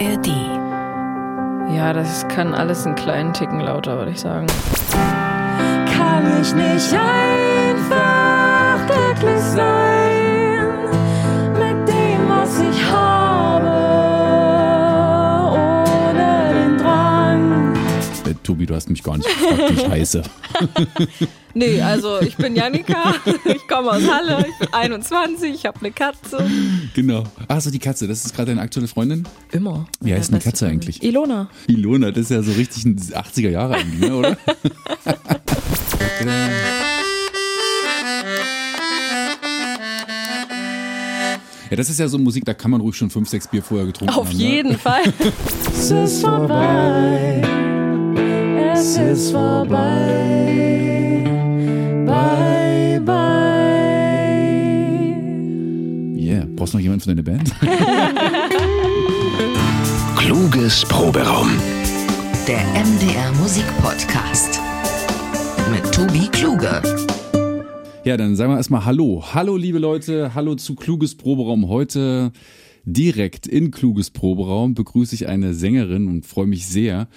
ARD. Ja, das kann alles einen kleinen Ticken lauter, würde ich sagen. Kann ich nicht einfach Tobi, du hast mich gar nicht gefragt, wie ich heiße. Nee, also ich bin Janika, ich komme aus Halle, ich bin 21, ich habe eine Katze. Genau. Ach so, die Katze, das ist gerade deine aktuelle Freundin? Immer. Wie heißt Ja, eine Katze eigentlich? Ilona. Ilona, das ist ja so richtig ein 80er Jahre eigentlich, ne, oder? Ja, das ist ja so Musik, da kann man ruhig schon fünf, sechs Bier vorher getrunken Auf haben. jeden Fall. Es ist vorbei, es ist vorbei, bye bye. Yeah. Brauchst du noch jemanden für deine Band? Kluges Proberaum. Der MDR Musikpodcast. Mit Tobi Kluge. Ja, dann sagen wir erstmal Hallo. Hallo, liebe Leute. Hallo zu Kluges Proberaum. Heute direkt in Kluges Proberaum begrüße ich eine Sängerin und freue mich sehr,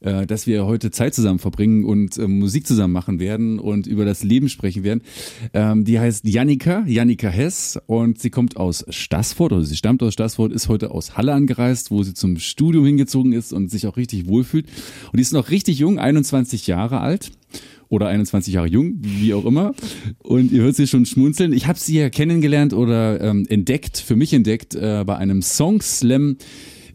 äh, dass wir heute Zeit zusammen verbringen und äh, Musik zusammen machen werden und über das Leben sprechen werden. Ähm, die heißt Jannika, Jannika Hess und sie kommt aus Stassfurt, also sie stammt aus Stassfurt, ist heute aus Halle angereist, wo sie zum Studium hingezogen ist und sich auch richtig wohlfühlt. Und die ist noch richtig jung, 21 Jahre alt oder 21 Jahre jung, wie auch immer. Und ihr hört sie schon schmunzeln. Ich habe sie ja kennengelernt oder ähm, entdeckt, für mich entdeckt, äh, bei einem Song Slam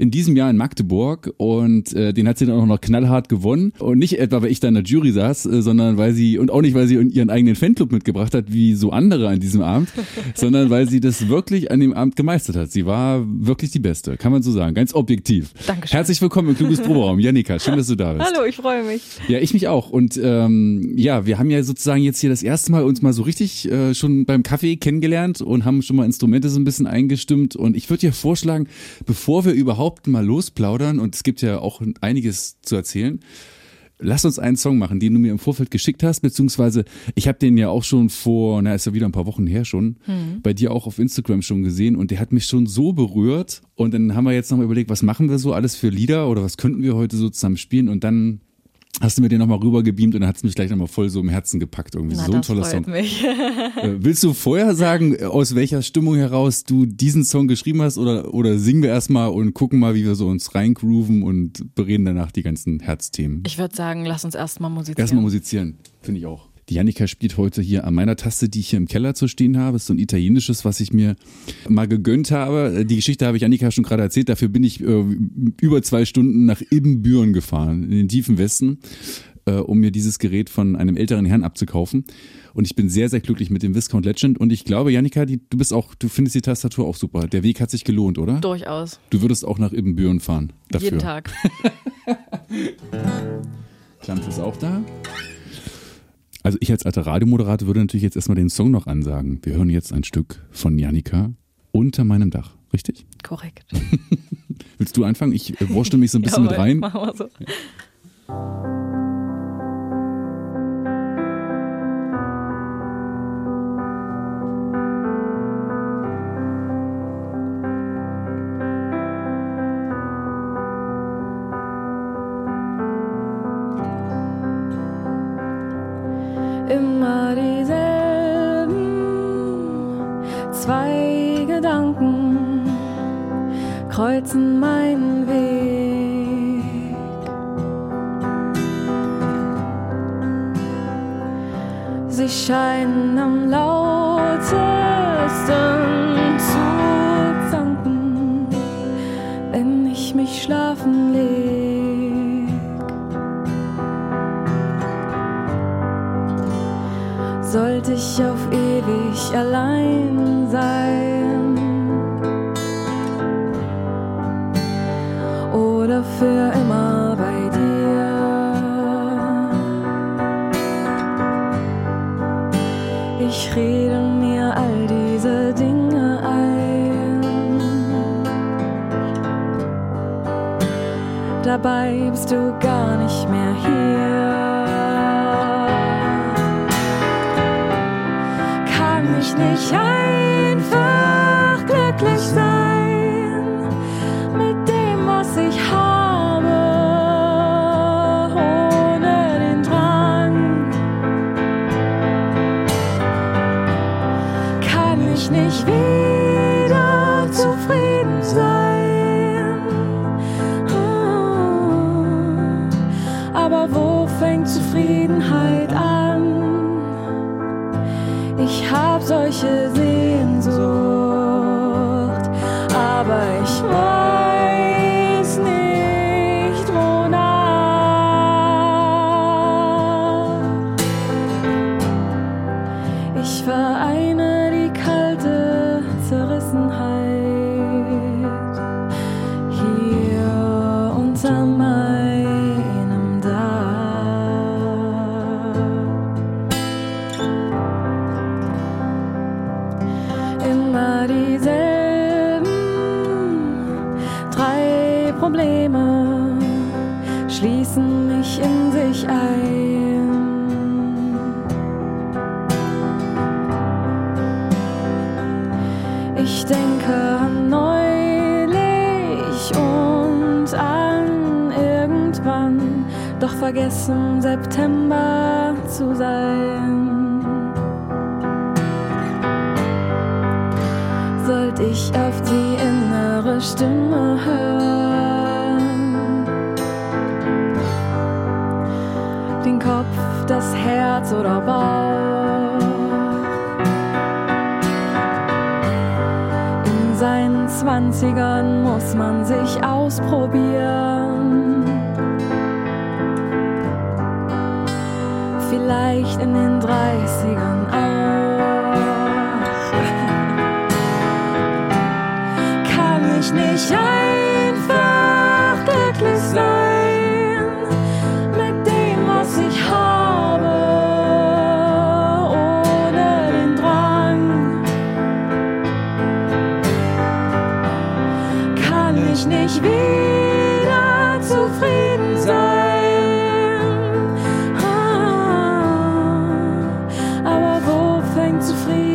in diesem Jahr in Magdeburg und äh, den hat sie dann auch noch knallhart gewonnen und nicht etwa weil ich da in der Jury saß, äh, sondern weil sie und auch nicht weil sie ihren eigenen Fanclub mitgebracht hat wie so andere an diesem Abend, sondern weil sie das wirklich an dem Abend gemeistert hat. Sie war wirklich die Beste, kann man so sagen, ganz objektiv. Dankeschön. Herzlich willkommen im Kluges Proberaum, Janika, schön, dass du da bist. Hallo, ich freue mich. Ja, ich mich auch. Und ähm, ja, wir haben ja sozusagen jetzt hier das erste Mal uns mal so richtig äh, schon beim Kaffee kennengelernt und haben schon mal Instrumente so ein bisschen eingestimmt. Und ich würde dir vorschlagen, bevor wir überhaupt mal losplaudern, und es gibt ja auch einiges zu erzählen, lass uns einen Song machen, den du mir im Vorfeld geschickt hast, beziehungsweise ich habe den ja auch schon vor, na ist ja wieder ein paar Wochen her schon, bei dir auch auf Instagram schon gesehen und der hat mich schon so berührt. Und dann haben wir jetzt nochmal überlegt, was machen wir so alles für Lieder oder was könnten wir heute so zusammen spielen und dann hast du mir den nochmal rübergebeamt und dann hat es mich gleich nochmal voll so im Herzen gepackt. Irgendwie Na, so ein toller Song. mich. Äh, Willst du vorher sagen, äh, aus welcher Stimmung heraus du diesen Song geschrieben hast oder, oder singen wir erstmal und gucken mal, wie wir so uns reingrooven und bereden danach die ganzen Herzthemen? Ich würde sagen, lass uns erstmal musizieren. Erstmal musizieren, finde ich auch. Die Janika spielt heute hier an meiner Taste, die ich hier im Keller zu stehen habe. Das ist so ein italienisches, was ich mir mal gegönnt habe. Die Geschichte habe ich Janika schon gerade erzählt. Dafür bin ich äh, über zwei Stunden nach Ibbenbüren gefahren, in den tiefen Westen, äh, um mir dieses Gerät von einem älteren Herrn abzukaufen. Und ich bin sehr, sehr glücklich mit dem Viscount Legend. Und ich glaube, Janika, die, du bist auch, du findest die Tastatur auch super. Der Weg hat sich gelohnt, oder? Durchaus. Du würdest auch nach Ibbenbüren fahren. Dafür. Jeden Tag. Klampf ist auch da. Also ich als alter Radiomoderator würde natürlich jetzt erstmal den Song noch ansagen. Wir hören jetzt ein Stück von Janika unter meinem Dach. Richtig? Korrekt. Willst du anfangen? Ich wurschtel mich so ein bisschen mit Jawohl, rein. Machen wir so. Immer kreuzen meinen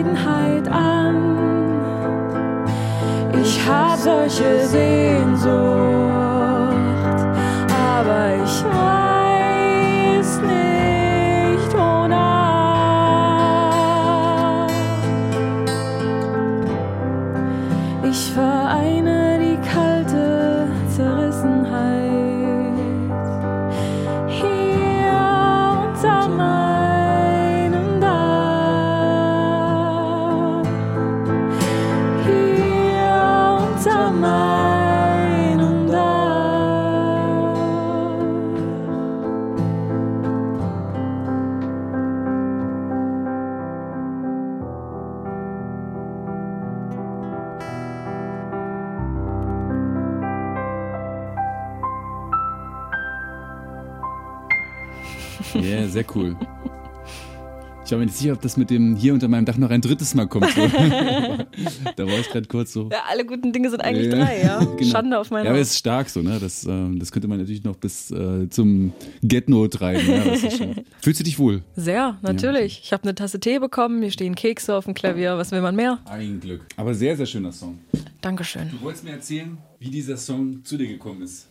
Zufriedenheit an? Ich hab solche Sehnsucht, sehr cool. Ich war mir nicht sicher, ob das mit dem hier unter meinem Dach noch ein drittes Mal kommt. da war ich gerade kurz so. Ja, alle guten Dinge sind eigentlich Ja, drei, ja. genau. Schande auf meine Ja, aber es ist stark so, ne? Das, ähm, das könnte man natürlich noch bis äh, zum Get-No treiben. Ja. Fühlst du dich wohl? Sehr, natürlich. Ich habe eine Tasse Tee bekommen, hier stehen Kekse auf dem Klavier. Was will man mehr? Ein Glück. Aber sehr, sehr schöner Song. Dankeschön. Du wolltest mir erzählen, wie dieser Song zu dir gekommen ist.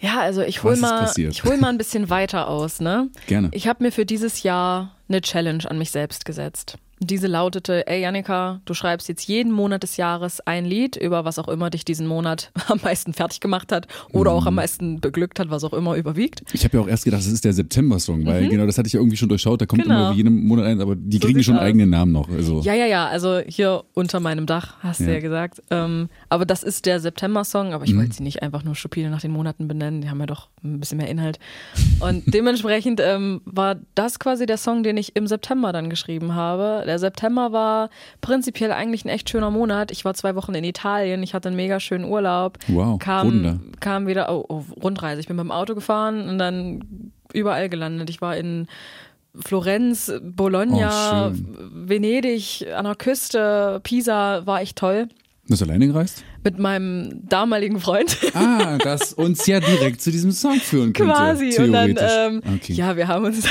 Ja, also ich hol Was ist mal, ich hol mal ein bisschen weiter aus, ne? Gerne. Ich habe mir für dieses Jahr eine Challenge an mich selbst gesetzt. Diese lautete, ey Janika, du schreibst jetzt jeden Monat des Jahres ein Lied über was auch immer dich diesen Monat am meisten fertig gemacht hat oder Mhm. auch am meisten beglückt hat, was auch immer überwiegt. Ich habe ja auch erst gedacht, das ist der September-Song, weil genau das hatte ich ja irgendwie schon durchschaut. Da kommt Mhm. Genau. immer jeden Monat ein, aber die So kriegen schon aus. eigenen Namen noch. Also, Ja, ja, ja, also hier unter meinem Dach, hast du Ja. ja gesagt. Ähm, aber das ist der September-Song, aber ich Mhm. wollte sie nicht einfach nur stupide nach den Monaten benennen, die haben ja doch ein bisschen mehr Inhalt. Und dementsprechend ähm, war das quasi der Song, den ich im September dann geschrieben habe. Der September war prinzipiell eigentlich ein echt schöner Monat. Ich war zwei Wochen in Italien, ich hatte einen mega schönen Urlaub. Wow, kam, kam wieder, oh, oh, Rundreise. Ich bin beim Auto gefahren und dann überall gelandet. Ich war in Florenz, Bologna, Oh. Venedig, an der Küste, Pisa, war echt toll. bist du alleine gereist? Mit meinem damaligen Freund. Ah, das uns ja direkt zu diesem Song führen könnte. Quasi. Und dann, theoretisch. ähm, okay. ja, wir haben uns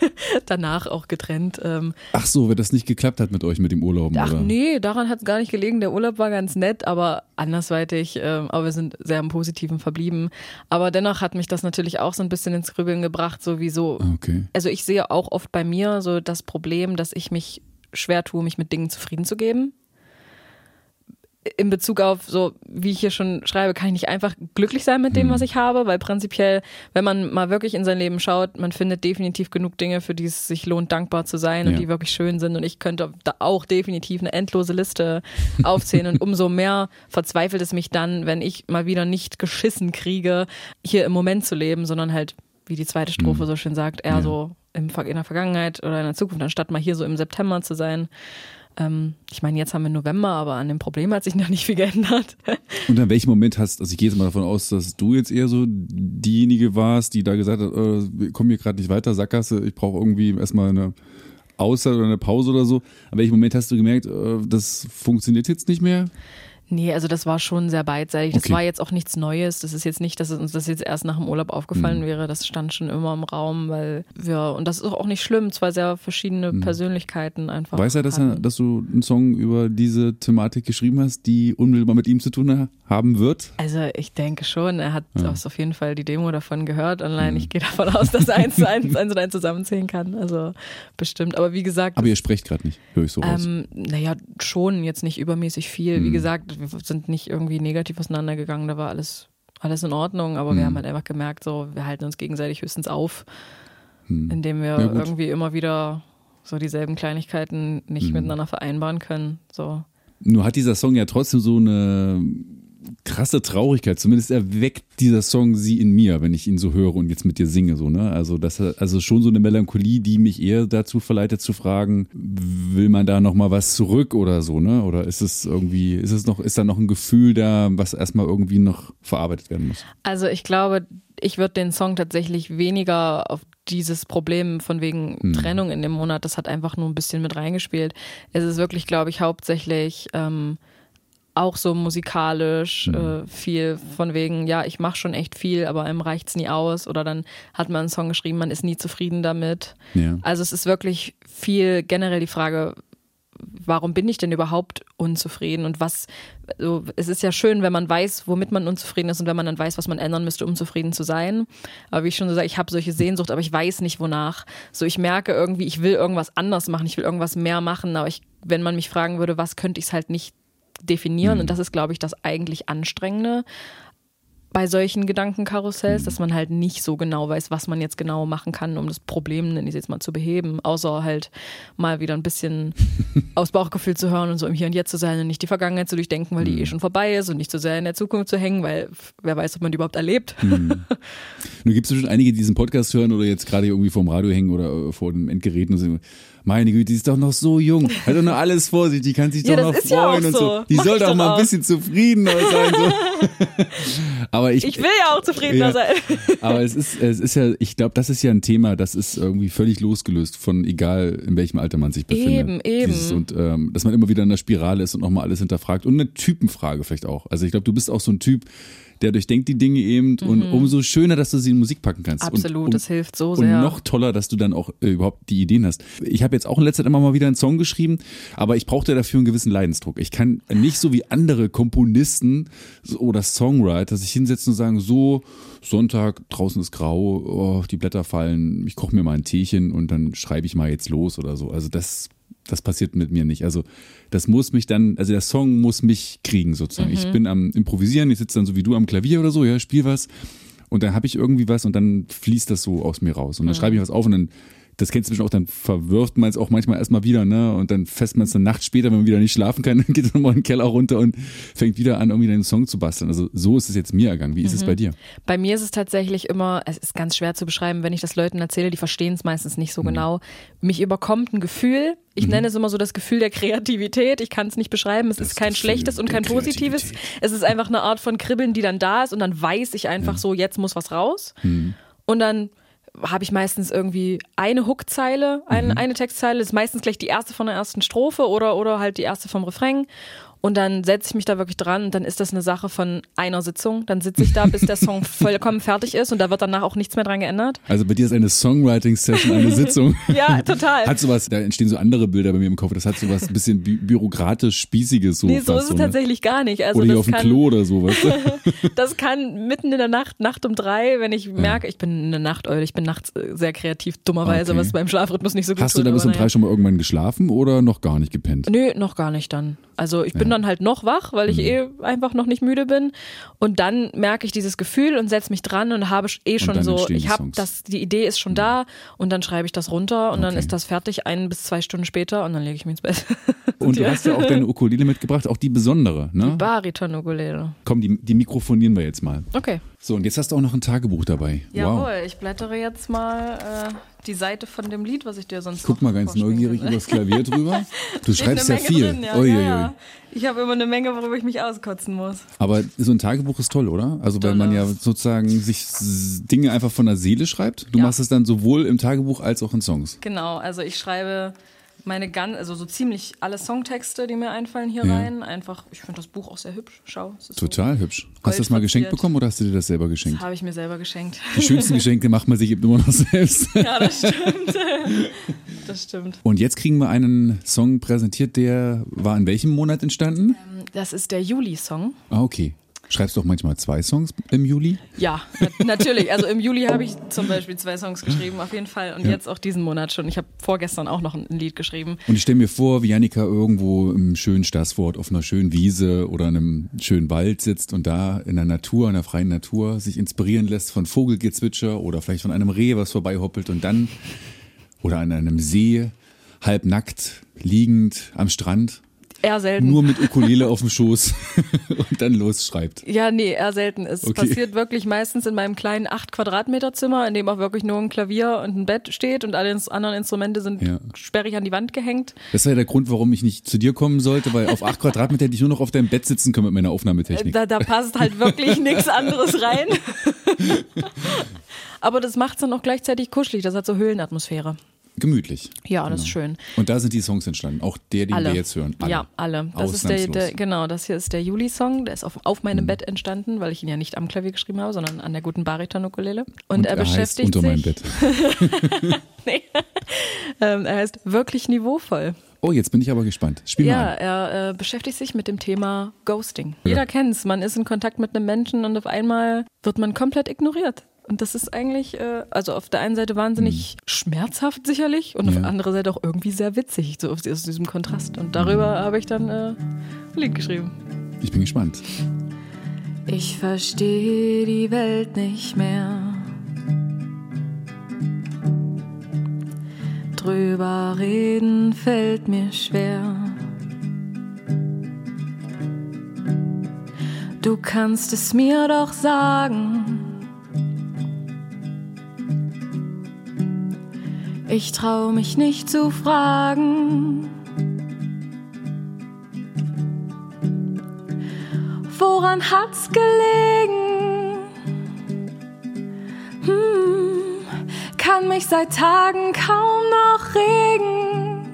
danach auch getrennt. Ähm, Ach so, wenn das nicht geklappt hat mit euch mit dem Urlauben, ach oder? nee, daran hat es gar nicht gelegen. Der Urlaub war ganz nett, aber andersweitig. Ähm, aber wir sind sehr im Positiven verblieben. Aber dennoch hat mich das natürlich auch so ein bisschen ins Grübeln gebracht, sowieso. Ah, Okay. Also ich sehe auch oft bei mir so das Problem, dass ich mich schwer tue, mich mit Dingen zufrieden zu geben. In Bezug auf so, wie ich hier schon schreibe, kann ich nicht einfach glücklich sein mit dem, Mhm. was ich habe, weil prinzipiell, wenn man mal wirklich in sein Leben schaut, man findet definitiv genug Dinge, für die es sich lohnt, dankbar zu sein Ja. und die wirklich schön sind. Und ich könnte da auch definitiv eine endlose Liste aufzählen. und umso mehr verzweifelt es mich dann, wenn ich mal wieder nicht geschissen kriege, hier im Moment zu leben, sondern halt, wie die zweite Strophe so schön sagt, eher Mhm. Ja. so in der Vergangenheit oder in der Zukunft, anstatt mal hier so im September zu sein. Ähm, ich meine, jetzt haben wir November, aber an dem Problem hat sich noch nicht viel geändert. Und an welchem Moment hast, also ich gehe jetzt mal davon aus, dass du jetzt eher so diejenige warst, die da gesagt hat, äh, wir hier gerade nicht weiter, Sackgasse, ich brauche irgendwie erstmal eine Auszeit oder eine Pause oder so. An welchem Moment hast du gemerkt, äh, das funktioniert jetzt nicht mehr? Nee, also das war schon sehr beidseitig. Das Okay. war jetzt auch nichts Neues. Das ist jetzt nicht, dass es uns das jetzt erst nach dem Urlaub aufgefallen Mhm. wäre. Das stand schon immer im Raum, weil wir, und das ist auch nicht schlimm, zwei sehr verschiedene Persönlichkeiten einfach. Mhm. Weiß er, dass, er, dass du einen Song über diese Thematik geschrieben hast, die unmittelbar mit ihm zu tun haben wird? Also ich denke schon, er hat Ja. auf jeden Fall die Demo davon gehört online. Mhm. Ich gehe davon aus, dass er eins zu eins, eins und eins zusammenzählen kann. Also bestimmt. Aber wie gesagt, Aber ihr sprecht gerade nicht, höre ich so raus. Ähm, naja, schon, jetzt nicht übermäßig viel. Wie Mhm. gesagt, wir sind nicht irgendwie negativ auseinandergegangen, da war alles, alles in Ordnung, aber wir Mhm. haben halt einfach gemerkt, so, wir halten uns gegenseitig höchstens auf, Hm. indem wir Ja, irgendwie immer wieder so dieselben Kleinigkeiten nicht Mhm. miteinander vereinbaren können. So. Nur hat dieser Song ja trotzdem so eine krasse Traurigkeit. Zumindest erweckt dieser Song sie in mir, wenn ich ihn so höre und jetzt mit dir singe. So, ne? Also das also schon so eine Melancholie, die mich eher dazu verleitet zu fragen, will man da noch mal was zurück oder so, ne? Oder ist es irgendwie, ist es noch, ist da noch ein Gefühl da, was erstmal irgendwie noch verarbeitet werden muss? Also ich glaube, ich würde den Song tatsächlich weniger auf dieses Problem von wegen Mhm. Trennung in dem Monat, das hat einfach nur ein bisschen mit reingespielt. Es ist wirklich, glaube ich, hauptsächlich ähm, auch so musikalisch äh, viel von wegen, ja, ich mache schon echt viel, aber einem reicht's nie aus. Oder dann hat man einen Song geschrieben, man ist nie zufrieden damit. Ja. Also es ist wirklich viel generell die Frage, warum bin ich denn überhaupt unzufrieden und was, so, es ist ja schön, wenn man weiß, womit man unzufrieden ist und wenn man dann weiß, was man ändern müsste, um zufrieden zu sein. Aber wie ich schon so sage, ich habe solche Sehnsucht, aber ich weiß nicht wonach. So, ich merke irgendwie, ich will irgendwas anders machen, ich will irgendwas mehr machen, aber ich, wenn man mich fragen würde, was könnte ich es halt nicht definieren. Und das ist, glaube ich, das eigentlich Anstrengende bei solchen Gedankenkarussells, dass man halt nicht so genau weiß, was man jetzt genau machen kann, um das Problem, nenne ich es jetzt mal, zu beheben, außer halt mal wieder ein bisschen aus Bauchgefühl zu hören und so im Hier und Jetzt zu sein und nicht die Vergangenheit zu durchdenken, weil die eh schon vorbei ist und nicht so sehr in der Zukunft zu hängen, weil wer weiß, ob man die überhaupt erlebt. Nun gibt es schon einige, die diesen Podcast hören oder jetzt gerade irgendwie vorm Radio hängen oder äh, vor dem Endgerät und sagen, meine Güte, die ist doch noch so jung, hat doch noch alles vor sich, die kann sich Ja, doch noch ist ja freuen und so. so. Die Mach soll doch mal ein bisschen zufriedener sein. So. Aber ich, Ich will ja auch zufriedener Ja. sein. aber es ist, es ist ja, ich glaube, das ist ja ein Thema, das ist irgendwie völlig losgelöst von egal, in welchem Alter man sich befindet. Eben, eben. Dieses, und ähm, dass man immer wieder in der Spirale ist und nochmal alles hinterfragt. Und eine Typenfrage vielleicht auch. Also ich glaube, du bist auch so ein Typ, der durchdenkt die Dinge eben und umso schöner, dass du sie in Musik packen kannst. Mhm. Absolut, und, und, das hilft so und sehr. noch toller, dass du dann auch äh, überhaupt die Ideen hast. Ich habe jetzt auch in letzter Zeit immer mal wieder einen Song geschrieben, aber ich brauchte dafür einen gewissen Leidensdruck. Ich kann nicht so wie andere Komponisten oder Songwriter sich hinsetzen und sagen, so, Sonntag, draußen ist grau, oh, die Blätter fallen, ich koche mir mal ein Teechen und dann schreibe ich mal jetzt los oder so. Also das, das passiert mit mir nicht. Also das muss mich dann, also der Song muss mich kriegen sozusagen. Ich bin am Improvisieren, ich sitze dann so wie du am Klavier oder so, ja, spiel was. Und dann habe ich irgendwie was und dann fließt das so aus mir raus. Und dann schreibe ich was auf und dann, das kennst du bestimmt auch, dann verwirft man es auch manchmal erstmal wieder, ne? Und dann fest man es eine Nacht später, wenn man wieder nicht schlafen kann, dann geht man mal in den Keller runter und fängt wieder an, irgendwie einen Song zu basteln. Also so ist es jetzt mir ergangen. Wie ist es bei dir? Bei mir ist es tatsächlich immer, es ist ganz schwer zu beschreiben, wenn ich das Leuten erzähle, die verstehen es meistens nicht so Mhm. genau. Mich überkommt ein Gefühl. Ich nenne es immer so das Gefühl der Kreativität. Ich kann es nicht beschreiben. Es Das ist kein Gefühl schlechtes und kein positives. Es ist einfach eine Art von Kribbeln, die dann da ist und dann weiß ich einfach so, jetzt muss was raus. Mhm. Und dann habe ich meistens irgendwie eine Hookzeile, ein, Mhm. eine Textzeile, ist meistens gleich die erste von der ersten Strophe oder, oder halt die erste vom Refrain. Und dann setze ich mich da wirklich dran und dann ist das eine Sache von einer Sitzung. Dann sitze ich da, bis der Song vollkommen fertig ist und da wird danach auch nichts mehr dran geändert. Also bei dir ist eine Songwriting-Session eine Sitzung. Ja, total. Hat sowas, da entstehen so andere Bilder bei mir im Kopf. Das hat sowas ein bisschen bü bürokratisch spießiges so. nee, so ist es ne? tatsächlich gar nicht. Also Oder hier auf dem Klo oder so, weißt du? das kann mitten in der Nacht, Nacht um drei, wenn ich merke, ich bin eine Nachteule, ich bin nachts äh, sehr kreativ, dummerweise, Okay. was beim Schlafrhythmus nicht so gut Hast du tut. da bis um drei schon mal irgendwann geschlafen oder noch gar nicht gepennt? Nö, noch gar nicht dann. Also ich bin Ja. dann halt noch wach, weil ich eh einfach noch nicht müde bin. Und dann merke ich dieses Gefühl und setze mich dran und habe eh schon dann so, die ich habe das, die Idee ist schon da und dann schreibe ich das runter und dann Okay. ist das fertig, ein bis zwei Stunden später und dann lege ich mich ins Bett. Und du hast ja auch deine Ukulele mitgebracht, auch die besondere, ne? Bariton-Ukulele. Komm, die, die mikrofonieren wir jetzt mal. Okay. So, und jetzt hast du auch noch ein Tagebuch dabei. Jawohl, Wow. ich blättere jetzt mal äh, die Seite von dem Lied, was ich dir sonst Guck noch mal ganz neugierig will. übers Klavier drüber. Du schreibst ja viel. Drin, ja, ja, ja. Ich habe immer eine Menge, worüber ich mich auskotzen muss. Aber so ein Tagebuch ist toll, oder? Also weil Toll man ja sozusagen sich Dinge einfach von der Seele schreibt. Du machst es dann sowohl im Tagebuch als auch in Songs. Genau, also ich schreibe meine ganz, also so ziemlich alle Songtexte, die mir einfallen hier Ja. rein. Einfach, ich finde das Buch auch sehr hübsch. Schau, es ist Total hübsch. Hast du das mal geschenkt bekommen oder hast du dir das selber So, geschenkt? das habe ich mir selber geschenkt. Die schönsten Geschenke macht man sich eben immer noch selbst. ja, das stimmt. das stimmt. Und jetzt kriegen wir einen Song präsentiert, der war in welchem Monat entstanden? Das ist der Juli-Song. Ah, okay. Schreibst du auch manchmal zwei Songs im Juli? Ja, na- natürlich. Also im Juli habe ich zum Beispiel zwei Songs geschrieben, auf jeden Fall. Und Ja. jetzt auch diesen Monat schon. Ich habe vorgestern auch noch ein ein Lied geschrieben. Und ich stelle mir vor, wie Janika irgendwo im schönen Stasswort auf einer schönen Wiese oder einem schönen Wald sitzt und da in der Natur, in der freien Natur sich inspirieren lässt von Vogelgezwitscher oder vielleicht von einem Reh, was vorbeihoppelt und dann oder an einem See, halbnackt, liegend am Strand, Eher selten. nur mit Ukulele auf dem Schoß und dann losschreibt. Ja, nee, eher selten. Es Okay. passiert wirklich meistens in meinem kleinen 8 Quadratmeter Zimmer, in dem auch wirklich nur ein Klavier und ein Bett steht und alle anderen Instrumente sind Ja. sperrig an die Wand gehängt. Das war ja der Grund, warum ich nicht zu dir kommen sollte, weil auf acht Quadratmeter hätte ich nur noch auf deinem Bett sitzen können mit meiner Aufnahmetechnik. Da, da passt halt wirklich nichts anderes rein. Aber das macht es dann auch gleichzeitig kuschelig. Das hat so Höhlenatmosphäre. Gemütlich. Ja, das ist schön. Und da sind die Songs entstanden. Auch der, den Alle. wir jetzt hören. Alle. Ja, alle. Das ist der, der, genau, das hier ist der Juli-Song. Der ist auf, auf meinem Mhm. Bett entstanden, weil ich ihn ja nicht am Klavier geschrieben habe, sondern an der guten Bariton-Ukulele. Und, Und er, er heißt beschäftigt unter sich. meinem Bett. nee. ähm, er heißt wirklich niveauvoll. Oh, jetzt bin ich aber gespannt. Spiel Ja, mal an. er äh, beschäftigt sich mit dem Thema Ghosting. Jeder kennt's. Man ist in Kontakt mit einem Menschen und auf einmal wird man komplett ignoriert. Und das ist eigentlich, äh, also auf der einen Seite wahnsinnig schmerzhaft sicherlich und auf Ja. der anderen Seite auch irgendwie sehr witzig, so aus aus diesem Kontrast. Und darüber habe ich dann äh, ein Lied geschrieben. Ich bin gespannt. Ich verstehe die Welt nicht mehr. Drüber reden fällt mir schwer. Du kannst es mir doch sagen. Ich trau mich nicht zu fragen. Woran hat's gelegen? Hm, kann mich seit Tagen kaum noch regen.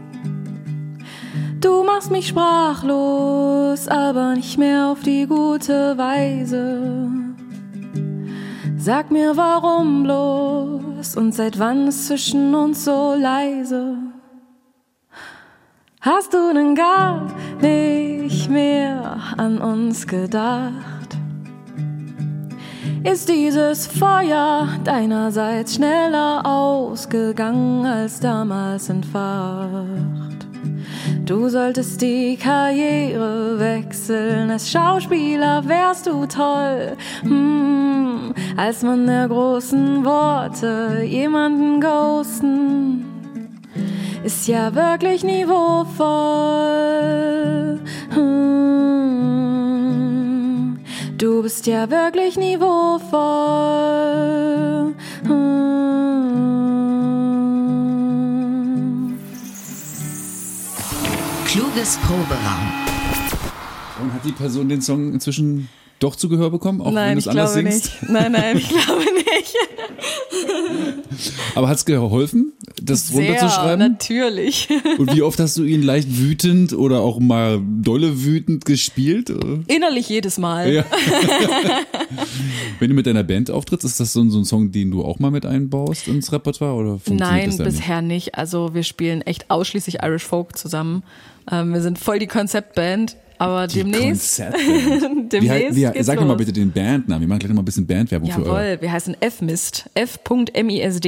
Du machst mich sprachlos, aber nicht mehr auf die gute Weise. Sag mir warum bloß und seit wann ist zwischen uns so leise? Hast du denn gar nicht mehr an uns gedacht? Ist dieses Feuer deinerseits schneller ausgegangen als damals entfacht? Du solltest die Karriere wechseln, als Schauspieler wärst du toll. Hm, als Mann der großen Worte, jemanden ghosten ist ja wirklich niveauvoll. Hm, Du bist ja wirklich niveauvoll. Hm. Kluges Proberaum. Und hat die Person den Song inzwischen doch zu Gehör bekommen, auch wenn nein, du ich es anders singst? nicht. Nein, nein, ich glaube nicht. Aber hat es geholfen, das Sehr, runterzuschreiben? natürlich. Und wie oft hast du ihn leicht wütend oder auch mal dolle wütend gespielt? Innerlich jedes Mal. Ja. Wenn du mit deiner Band auftrittst, ist das so ein, so ein Song, den du auch mal mit einbaust ins Repertoire oder funktioniert Nein, das dann nicht? bisher nicht. Also wir spielen echt ausschließlich Irish Folk zusammen. Ähm, wir sind voll die Konzeptband. Aber Die demnächst, demnächst wie, wie, geht's sag doch mal los. bitte den Bandnamen. Wir machen gleich noch mal ein bisschen Bandwerbung für euer. Jawohl, wir heißen F-Mist. F.misd.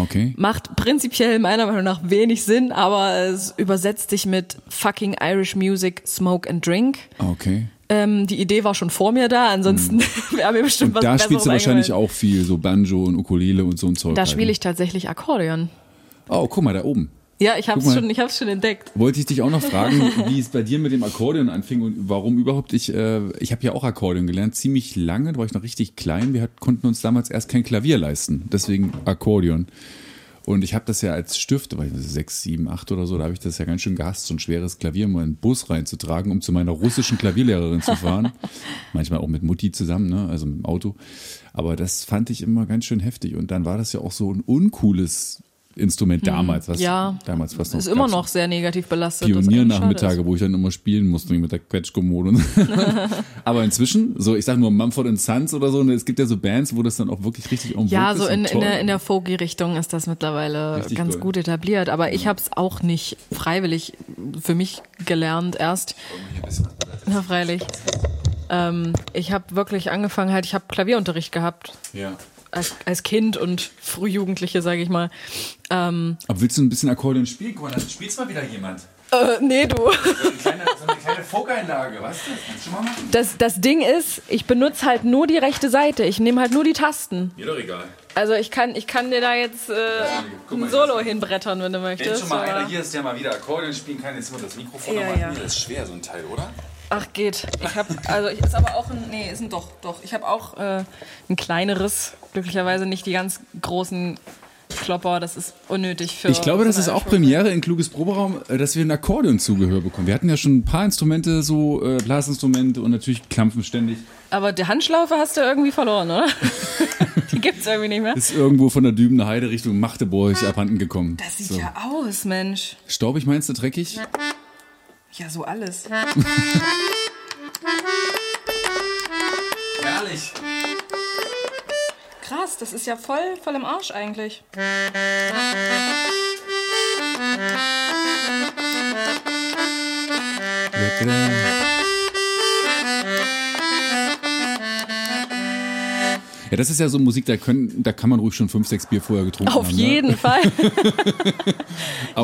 Okay. Macht prinzipiell meiner Meinung nach wenig Sinn, aber es übersetzt sich mit fucking Irish Music, Smoke and Drink. Okay. Ähm, die Idee war schon vor mir da, ansonsten wäre mir bestimmt Mhm. Und was da Besseres spielst du wahrscheinlich auch viel, so Banjo und Ukulele und so ein Zeug. Da halt, spiele ne? ich tatsächlich Akkordeon. Oh, guck mal, da oben. Ja, ich Guck mal. schon, ich hab's schon entdeckt. Wollte ich dich auch noch fragen, wie es bei dir mit dem Akkordeon anfing und warum überhaupt ich, äh, ich habe ja auch Akkordeon gelernt, ziemlich lange, da war ich noch richtig klein. Wir hat, konnten uns damals erst kein Klavier leisten, deswegen Akkordeon. Und ich habe das ja als Stift, ich sechs, sieben, acht oder so, da habe ich das ja ganz schön gehasst, so ein schweres Klavier mal in den Bus reinzutragen, um zu meiner russischen Klavierlehrerin zu fahren. Manchmal auch mit Mutti zusammen, ne? also mit dem Auto. Aber das fand ich immer ganz schön heftig. Und dann war das ja auch so ein uncooles Instrument damals, was Hm, Ja, damals fast noch ist immer noch sehr negativ belastet. Pioniernachmittage, wo ich dann immer spielen musste mit der Quetschkommode. Aber inzwischen, so ich sag nur Mumford Sons oder so, und es gibt ja so Bands, wo das dann auch wirklich richtig en Ja, so ist in, in toll. der, in der Folky-Richtung ist das mittlerweile Richtig ganz cool. gut etabliert. Aber ich habe es auch nicht freiwillig für mich gelernt erst. Na, freilich. Ähm, ich habe wirklich angefangen, halt, ich habe Klavierunterricht gehabt. ja. Als, als Kind und Frühjugendliche, sage ich mal. Ähm, Aber willst du ein bisschen Akkordeon spielen? Guck mal, dann spielst mal wieder jemand. äh, nee, du. So eine kleine, so eine kleine Folk-Einlage, weißt du? Kannst du schon mal machen? Das, das Ding ist, ich benutze halt nur die rechte Seite. Ich nehme halt nur die Tasten. Mir doch egal. Also ich kann, ich kann dir da jetzt äh, mal, ein Solo hinbrettern, wenn du möchtest. Wenn schon mal aber- einer hier ist, der mal wieder Akkordeon spielen kann, jetzt muss das Mikrofon Ja, nochmal. ja. Das ist schwer, so ein Teil, oder? Ach geht. Ich habe also ich ist aber auch ein nee, ist ein doch doch. Ich habe auch äh, ein kleineres, glücklicherweise nicht die ganz großen Klopper, das ist unnötig für Ich glaube, das ist auch Premiere in Kluges Proberaum, äh, dass wir ein Akkordeon-Zugehör bekommen. Wir hatten ja schon ein paar Instrumente, so äh, Blasinstrumente und natürlich Klampfen ständig. Aber die Handschlaufe hast du irgendwie verloren, oder? die gibt's irgendwie nicht mehr. Ist irgendwo von der Dübener Heide Richtung Magdeburg abhanden gekommen. Das sieht so. ja aus, Mensch. Staubig meinst du, dreckig? Ja, so alles. Herrlich. Krass, das ist ja voll voll im Arsch eigentlich. Ja, das ist ja so Musik, da, können, da kann man ruhig schon fünf, sechs Bier vorher getrunken Auf haben. jeden Ne? Fall.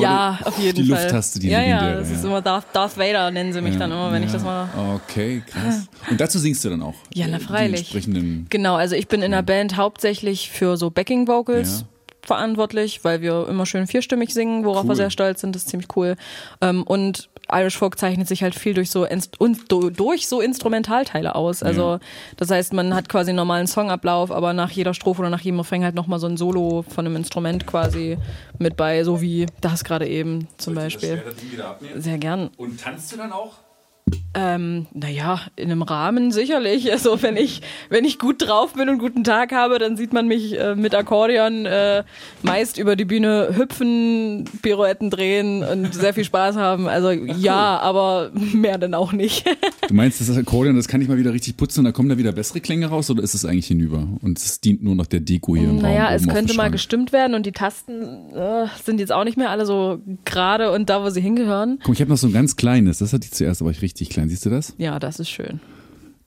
Ja, die, auf jeden die Fall. Lufttaste, die Ja, ja, das ist immer Darth, Darth Vader nennen sie mich dann immer, wenn ich das mal Okay, krass. Und dazu singst du dann auch? Ja, na äh, freilich. Die entsprechenden Genau, also ich bin in der Band hauptsächlich für so Backing Vocals Ja. verantwortlich, weil wir immer schön vierstimmig singen, worauf Cool. wir sehr stolz sind, das ist ziemlich cool. Ähm, und Irish Folk zeichnet sich halt viel durch so durch so Instrumentalteile aus. Also Ja. das heißt, man hat quasi einen normalen Songablauf, aber nach jeder Strophe oder nach jedem Refrain halt nochmal so ein Solo von einem Instrument quasi mit bei, so wie das gerade eben zum Beispiel. Sehr gern. Und tanzt du dann auch? Ähm, naja, in einem Rahmen sicherlich. Also wenn ich, wenn ich gut drauf bin und einen guten Tag habe, dann sieht man mich äh, mit Akkordeon äh, meist über die Bühne hüpfen, Pirouetten drehen und sehr viel Spaß haben. Also ja, aber mehr dann auch nicht. Du meinst, das Akkordeon, das kann ich mal wieder richtig putzen und dann kommen da wieder bessere Klänge raus oder ist es eigentlich hinüber? Und es dient nur noch der Deko hier im Raum. naja, es könnte mal gestimmt werden und die Tasten äh, sind jetzt auch nicht mehr alle so gerade und da, wo sie hingehören. Guck, ich habe noch so ein ganz kleines, das hatte ich zuerst, aber ich richtig klein. Siehst du das? Ja, das ist schön.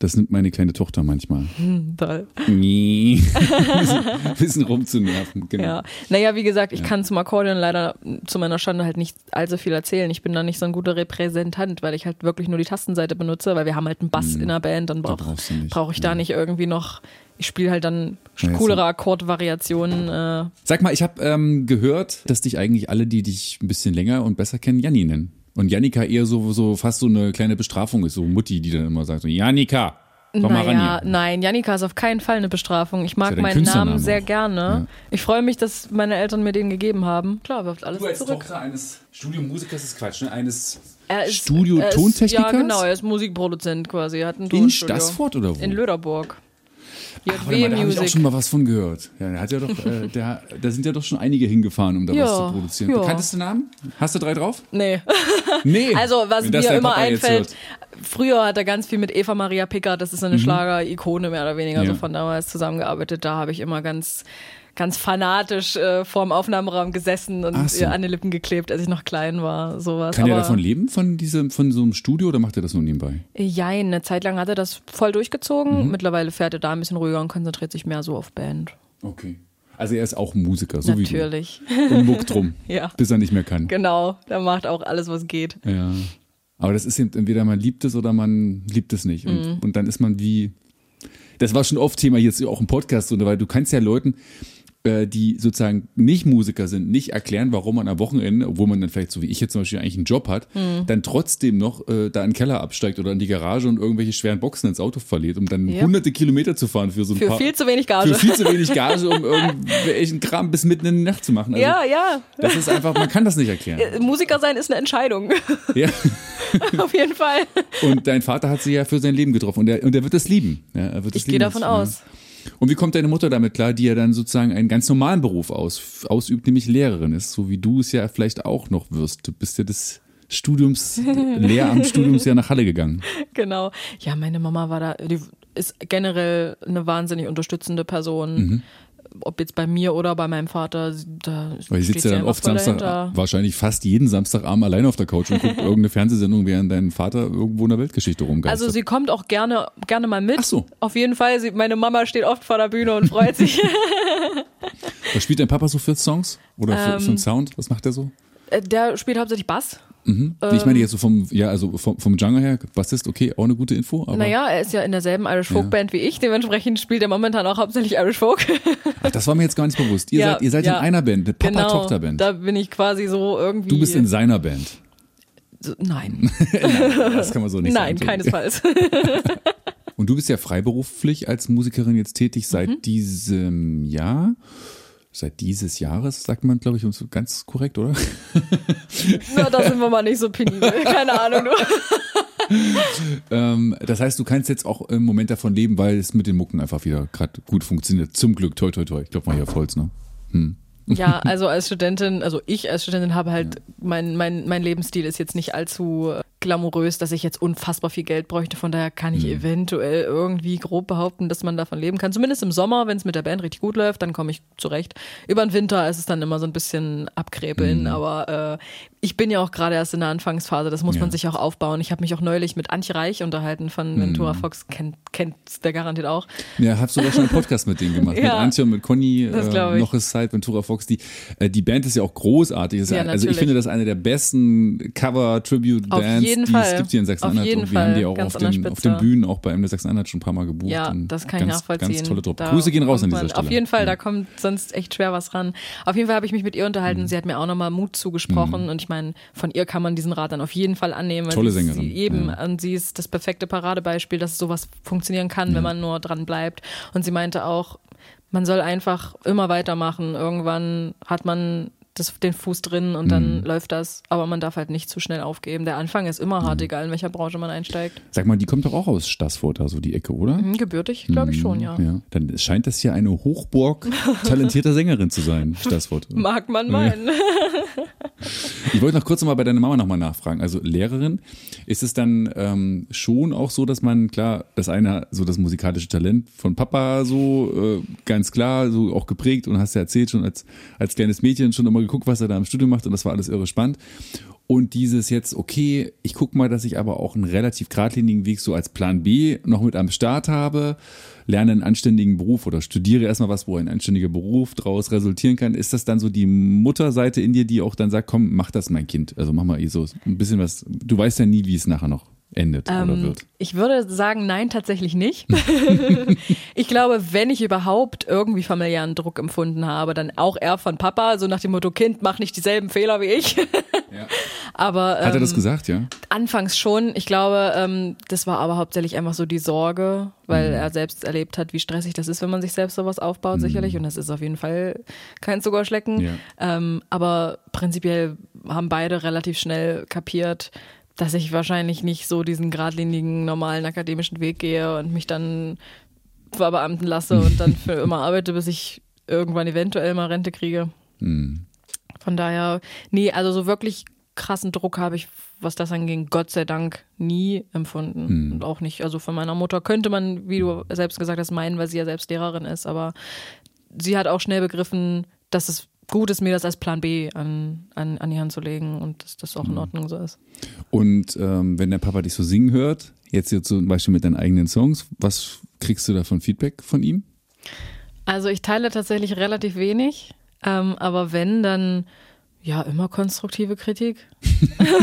Das nimmt meine kleine Tochter manchmal. Toll. Nee. bisschen, bisschen rumzunerven, genau. Ja, naja, wie gesagt, ich kann zum Akkordeon leider zu meiner Schande halt nicht allzu viel erzählen. Ich bin da nicht so ein guter Repräsentant, weil ich halt wirklich nur die Tastenseite benutze, weil wir haben halt einen Bass in der Band, dann brauche brauch ich da nicht irgendwie noch, ich spiele halt dann Ja, coolere Akkordvariationen. Äh, Sag mal, ich habe ähm, gehört, dass dich eigentlich alle, die dich ein bisschen länger und besser kennen, Janni nennen. Und Jannika eher so, so fast so eine kleine Bestrafung ist, so Mutti, die dann immer sagt, so, Jannika, komm mal ran naja, hier. nein, Janika ist auf keinen Fall eine Bestrafung. Ich mag ja meinen Namen sehr auch. gerne. Ja. Ich freue mich, dass meine Eltern mir den gegeben haben. Klar, wirft alles Du als zurück. Tochter eines Studiomusikers ist Quatsch, ne? Eines Er er Studio-Tontechnikers? Ja, genau, er ist Musikproduzent quasi. Er hat ein In. Stassfurt oder wo? In Löderburg. Warte mal, da habe ich auch Music. schon mal was von gehört. Ja, der hat ja doch, äh, der, da sind ja doch schon einige hingefahren, um da Ja, was zu produzieren. ja. Bekannteste Namen? Hast du drei drauf? Nee. Nee. Also, was mir immer Papa einfällt, früher hat er ganz viel mit Eva Maria Pickard, das ist eine Schlager-Ikone mehr oder weniger, Mhm. Ja. so von damals zusammengearbeitet. Da habe ich immer ganz, ganz fanatisch äh, vorm Aufnahmeraum gesessen und so. ihr an den Lippen geklebt, als ich noch klein war. Sowas. Kann er davon leben, von diesem, von so einem Studio, oder macht er das nur nebenbei? Jein, eine Zeit lang hat er das voll durchgezogen. Mhm. Mittlerweile fährt er da ein bisschen ruhiger und konzentriert sich mehr so auf Band. Okay. Also er ist auch Musiker, so Natürlich. wie du. Und muckt drum, Ja. bis er nicht mehr kann. Genau, der macht auch alles, was geht. Ja. Aber das ist eben, entweder man liebt es oder man liebt es nicht. Und, Mhm. und dann ist man wie, das war schon oft Thema jetzt auch im Podcast, weil du kannst ja Leuten, die sozusagen nicht Musiker sind, nicht erklären, warum man am Wochenende, obwohl man dann vielleicht so wie ich jetzt zum Beispiel eigentlich einen Job hat, Mhm. dann trotzdem noch äh, da in den Keller absteigt oder in die Garage und irgendwelche schweren Boxen ins Auto verliert, um dann Ja. hunderte Kilometer zu fahren für so ein Für paar. viel zu wenig Gage. für viel zu wenig Gage, um irgendwelchen Kram bis mitten in die Nacht zu machen. Also, ja, ja. Das ist einfach, man kann das nicht erklären. Äh, Musiker sein ist eine Entscheidung. Ja. Auf jeden Fall. Und dein Vater hat sie ja für sein Leben getroffen und er, und er wird es lieben. Ja, er wird Ich gehe davon das- aus. Und wie kommt deine Mutter damit klar, die ja dann sozusagen einen ganz normalen Beruf aus, ausübt, nämlich Lehrerin ist, so wie du es ja vielleicht auch noch wirst. Du bist ja des Studiums, Lehramtsstudiums ja nach Halle gegangen. Genau. Ja, meine Mama war da, die ist generell eine wahnsinnig unterstützende Person. Mhm. Ob jetzt bei mir oder bei meinem Vater, da Weil steht sitzt ja dann oft Samstag, dahinter. wahrscheinlich fast jeden Samstagabend allein auf der Couch und guckt irgendeine Fernsehsendung, während dein Vater irgendwo in der Weltgeschichte rumgeistert. Also sie kommt auch gerne, gerne mal mit. Ach so. Auf jeden Fall. Sie, meine Mama steht oft vor der Bühne und freut sich. Was spielt dein Papa so für Songs? Oder für, Ähm, für einen Sound? Was macht er so? Äh, Der spielt hauptsächlich Bass. Mhm. ich meine jetzt so vom, ja, also vom, vom Genre her, Bassist, okay, auch eine gute Info, aber Naja, er ist ja in derselben Irish Folk Band wie ich. Dementsprechend spielt er momentan auch hauptsächlich Irish Folk. ach, das war mir jetzt gar nicht bewusst. Ihr Ja, seid, ihr seid ja. in einer Band, eine genau. Papa-Tochter-Band. Da bin ich quasi so irgendwie. Du bist in seiner Band. So- Nein, Das kann man so nicht nein, sagen. keinesfalls. Und du bist ja freiberuflich als Musikerin jetzt tätig seit Mhm. diesem Jahr. Seit dieses Jahres, sagt man, glaube ich, ganz korrekt, oder? Na, da sind wir mal nicht so penibel. Keine Ahnung. Ähm, das heißt, du kannst jetzt auch im Moment davon leben, weil es mit den Mucken einfach wieder gerade gut funktioniert. Zum Glück, toi, toi, toi. Ich glaube mal hier auf Holz, ne? Ja, also als Studentin, also ich als Studentin habe halt, mein, mein, mein Lebensstil ist jetzt nicht allzu glamourös, dass ich jetzt unfassbar viel Geld bräuchte. Von daher kann Mhm. ich eventuell irgendwie grob behaupten, dass man davon leben kann. Zumindest im Sommer, wenn es mit der Band richtig gut läuft, dann komme ich zurecht. Über den Winter ist es dann immer so ein bisschen Mhm. abkrepeln, aber äh, ich bin ja auch gerade erst in der Anfangsphase, das muss Ja. man sich auch aufbauen. Ich habe mich auch neulich mit Antje Reich unterhalten von Ventura Mhm. Fox, kennt, kennt der garantiert auch. Ja, hast du doch schon einen Podcast mit denen gemacht. Mit Ja. Antje und mit Conny, Das äh, noch ist Zeit, Ventura Fox. Die, äh, die Band ist ja auch großartig. Ja, also ich finde das eine der besten Cover-Tribute-Bands, jeden die Fall. es gibt hier in Sachsen-Anhalt. Auf jeden Und wir haben die auch auf den, auf den Bühnen, auch bei MD Sachsen-Anhalt schon ein paar Mal gebucht. Ja, das kann ich ganz, nachvollziehen. Ganz tolle Truppe. Da Grüße gehen raus an dieser man- Stelle. Auf jeden Fall, Ja. da kommt sonst echt schwer was ran. Auf jeden Fall habe ich mich mit ihr Mhm. unterhalten. Sie hat mir auch nochmal Mut zugesprochen und ich meine, von ihr kann man diesen Rat dann auf jeden Fall annehmen. Tolle Sängerin, Sie eben, ja. und sie ist das perfekte Paradebeispiel, dass sowas funktionieren kann, wenn man nur dran bleibt. Und sie meinte auch, man soll einfach immer weitermachen. Irgendwann hat man das, den Fuß drin und dann Mhm. läuft das. Aber man darf halt nicht zu schnell aufgeben. Der Anfang ist immer hart, egal in welcher Branche man einsteigt. Sag mal, die kommt doch auch aus Stassfurt, also die Ecke, oder? Hm, Gebürtig, glaube ich schon, ja. ja. Dann scheint das ja eine Hochburg talentierter Sängerin zu sein, Stassfurt. Mag man meinen. Ich wollte noch kurz noch mal bei deiner Mama nochmal nachfragen. Also Lehrerin, ist es dann ähm, schon auch so, dass man, klar, das eine, so das musikalische Talent von Papa so äh, ganz klar, so auch geprägt und hast ja erzählt schon als, als kleines Mädchen schon immer geguckt, was er da im Studium macht und das war alles irre spannend. Und dieses jetzt, okay, ich guck mal, dass ich aber auch einen relativ geradlinigen Weg so als Plan B noch mit am Start habe, lerne einen anständigen Beruf oder studiere erstmal was, wo ein anständiger Beruf daraus resultieren kann. Ist das dann so die Mutterseite in dir, die auch dann sagt, komm, mach das, mein Kind. Also mach mal so ein bisschen was. Du weißt ja nie, wie es nachher noch endet oder Ähm, wird. ich würde sagen, nein, tatsächlich nicht. ich glaube, wenn ich überhaupt irgendwie familiären Druck empfunden habe, dann auch eher von Papa, so nach dem Motto, Kind, mach nicht dieselben Fehler wie ich. Aber Hat er das ähm, gesagt, ja? anfangs schon. Ich glaube, ähm, das war aber hauptsächlich einfach so die Sorge, weil Mhm. er selbst erlebt hat, wie stressig das ist, wenn man sich selbst sowas aufbaut, sicherlich. Und das ist auf jeden Fall kein Zuckerschlecken. Mhm. Ja. Ähm, aber prinzipiell haben beide relativ schnell kapiert, dass ich wahrscheinlich nicht so diesen geradlinigen, normalen akademischen Weg gehe und mich dann verbeamten lasse und dann für immer arbeite, bis ich irgendwann eventuell mal Rente kriege. Hm. Von daher, nee, also so wirklich krassen Druck habe ich, was das anging, Gott sei Dank nie empfunden. Hm. Und auch nicht, also von meiner Mutter könnte man, wie du selbst gesagt hast, meinen, weil sie ja selbst Lehrerin ist, aber sie hat auch schnell begriffen, dass es gut ist, mir das als Plan B an, an, an die Hand zu legen und dass das auch in Ordnung so ist. Und ähm, wenn der Papa dich so singen hört, jetzt hier zum Beispiel mit deinen eigenen Songs, was kriegst du da von Feedback von ihm? Also ich teile tatsächlich relativ wenig, ähm, aber wenn, dann ja, immer konstruktive Kritik.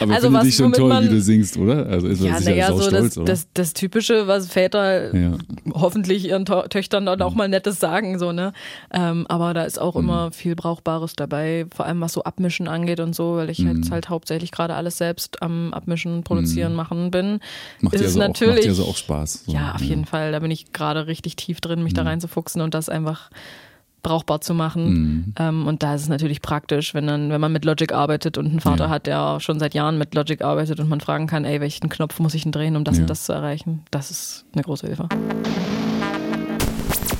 Aber Also finde dich schon toll, man- wie du singst, oder? Also ist Ja, naja, so stolz, das, das, das Typische, was Väter Ja. hoffentlich ihren To Töchtern dann auch mal Nettes sagen, so, ne? Ähm, aber da ist auch Mhm. immer viel Brauchbares dabei, vor allem was so Abmischen angeht und so, weil ich Mhm. jetzt halt hauptsächlich gerade alles selbst am Abmischen, Produzieren, machen bin. macht ist dir also auch, macht natürlich- dir also auch Spaß. So, Ja, auf jeden Fall. Da bin ich gerade richtig tief drin, mich da Mhm. reinzufuchsen und das einfach brauchbar zu machen. Mhm. Ähm, und da ist es natürlich praktisch, wenn dann, wenn man mit Logic arbeitet und einen Vater Ja. hat, der schon seit Jahren mit Logic arbeitet und man fragen kann, ey, welchen Knopf muss ich denn drehen, um das Ja. und das zu erreichen. Das ist eine große Hilfe.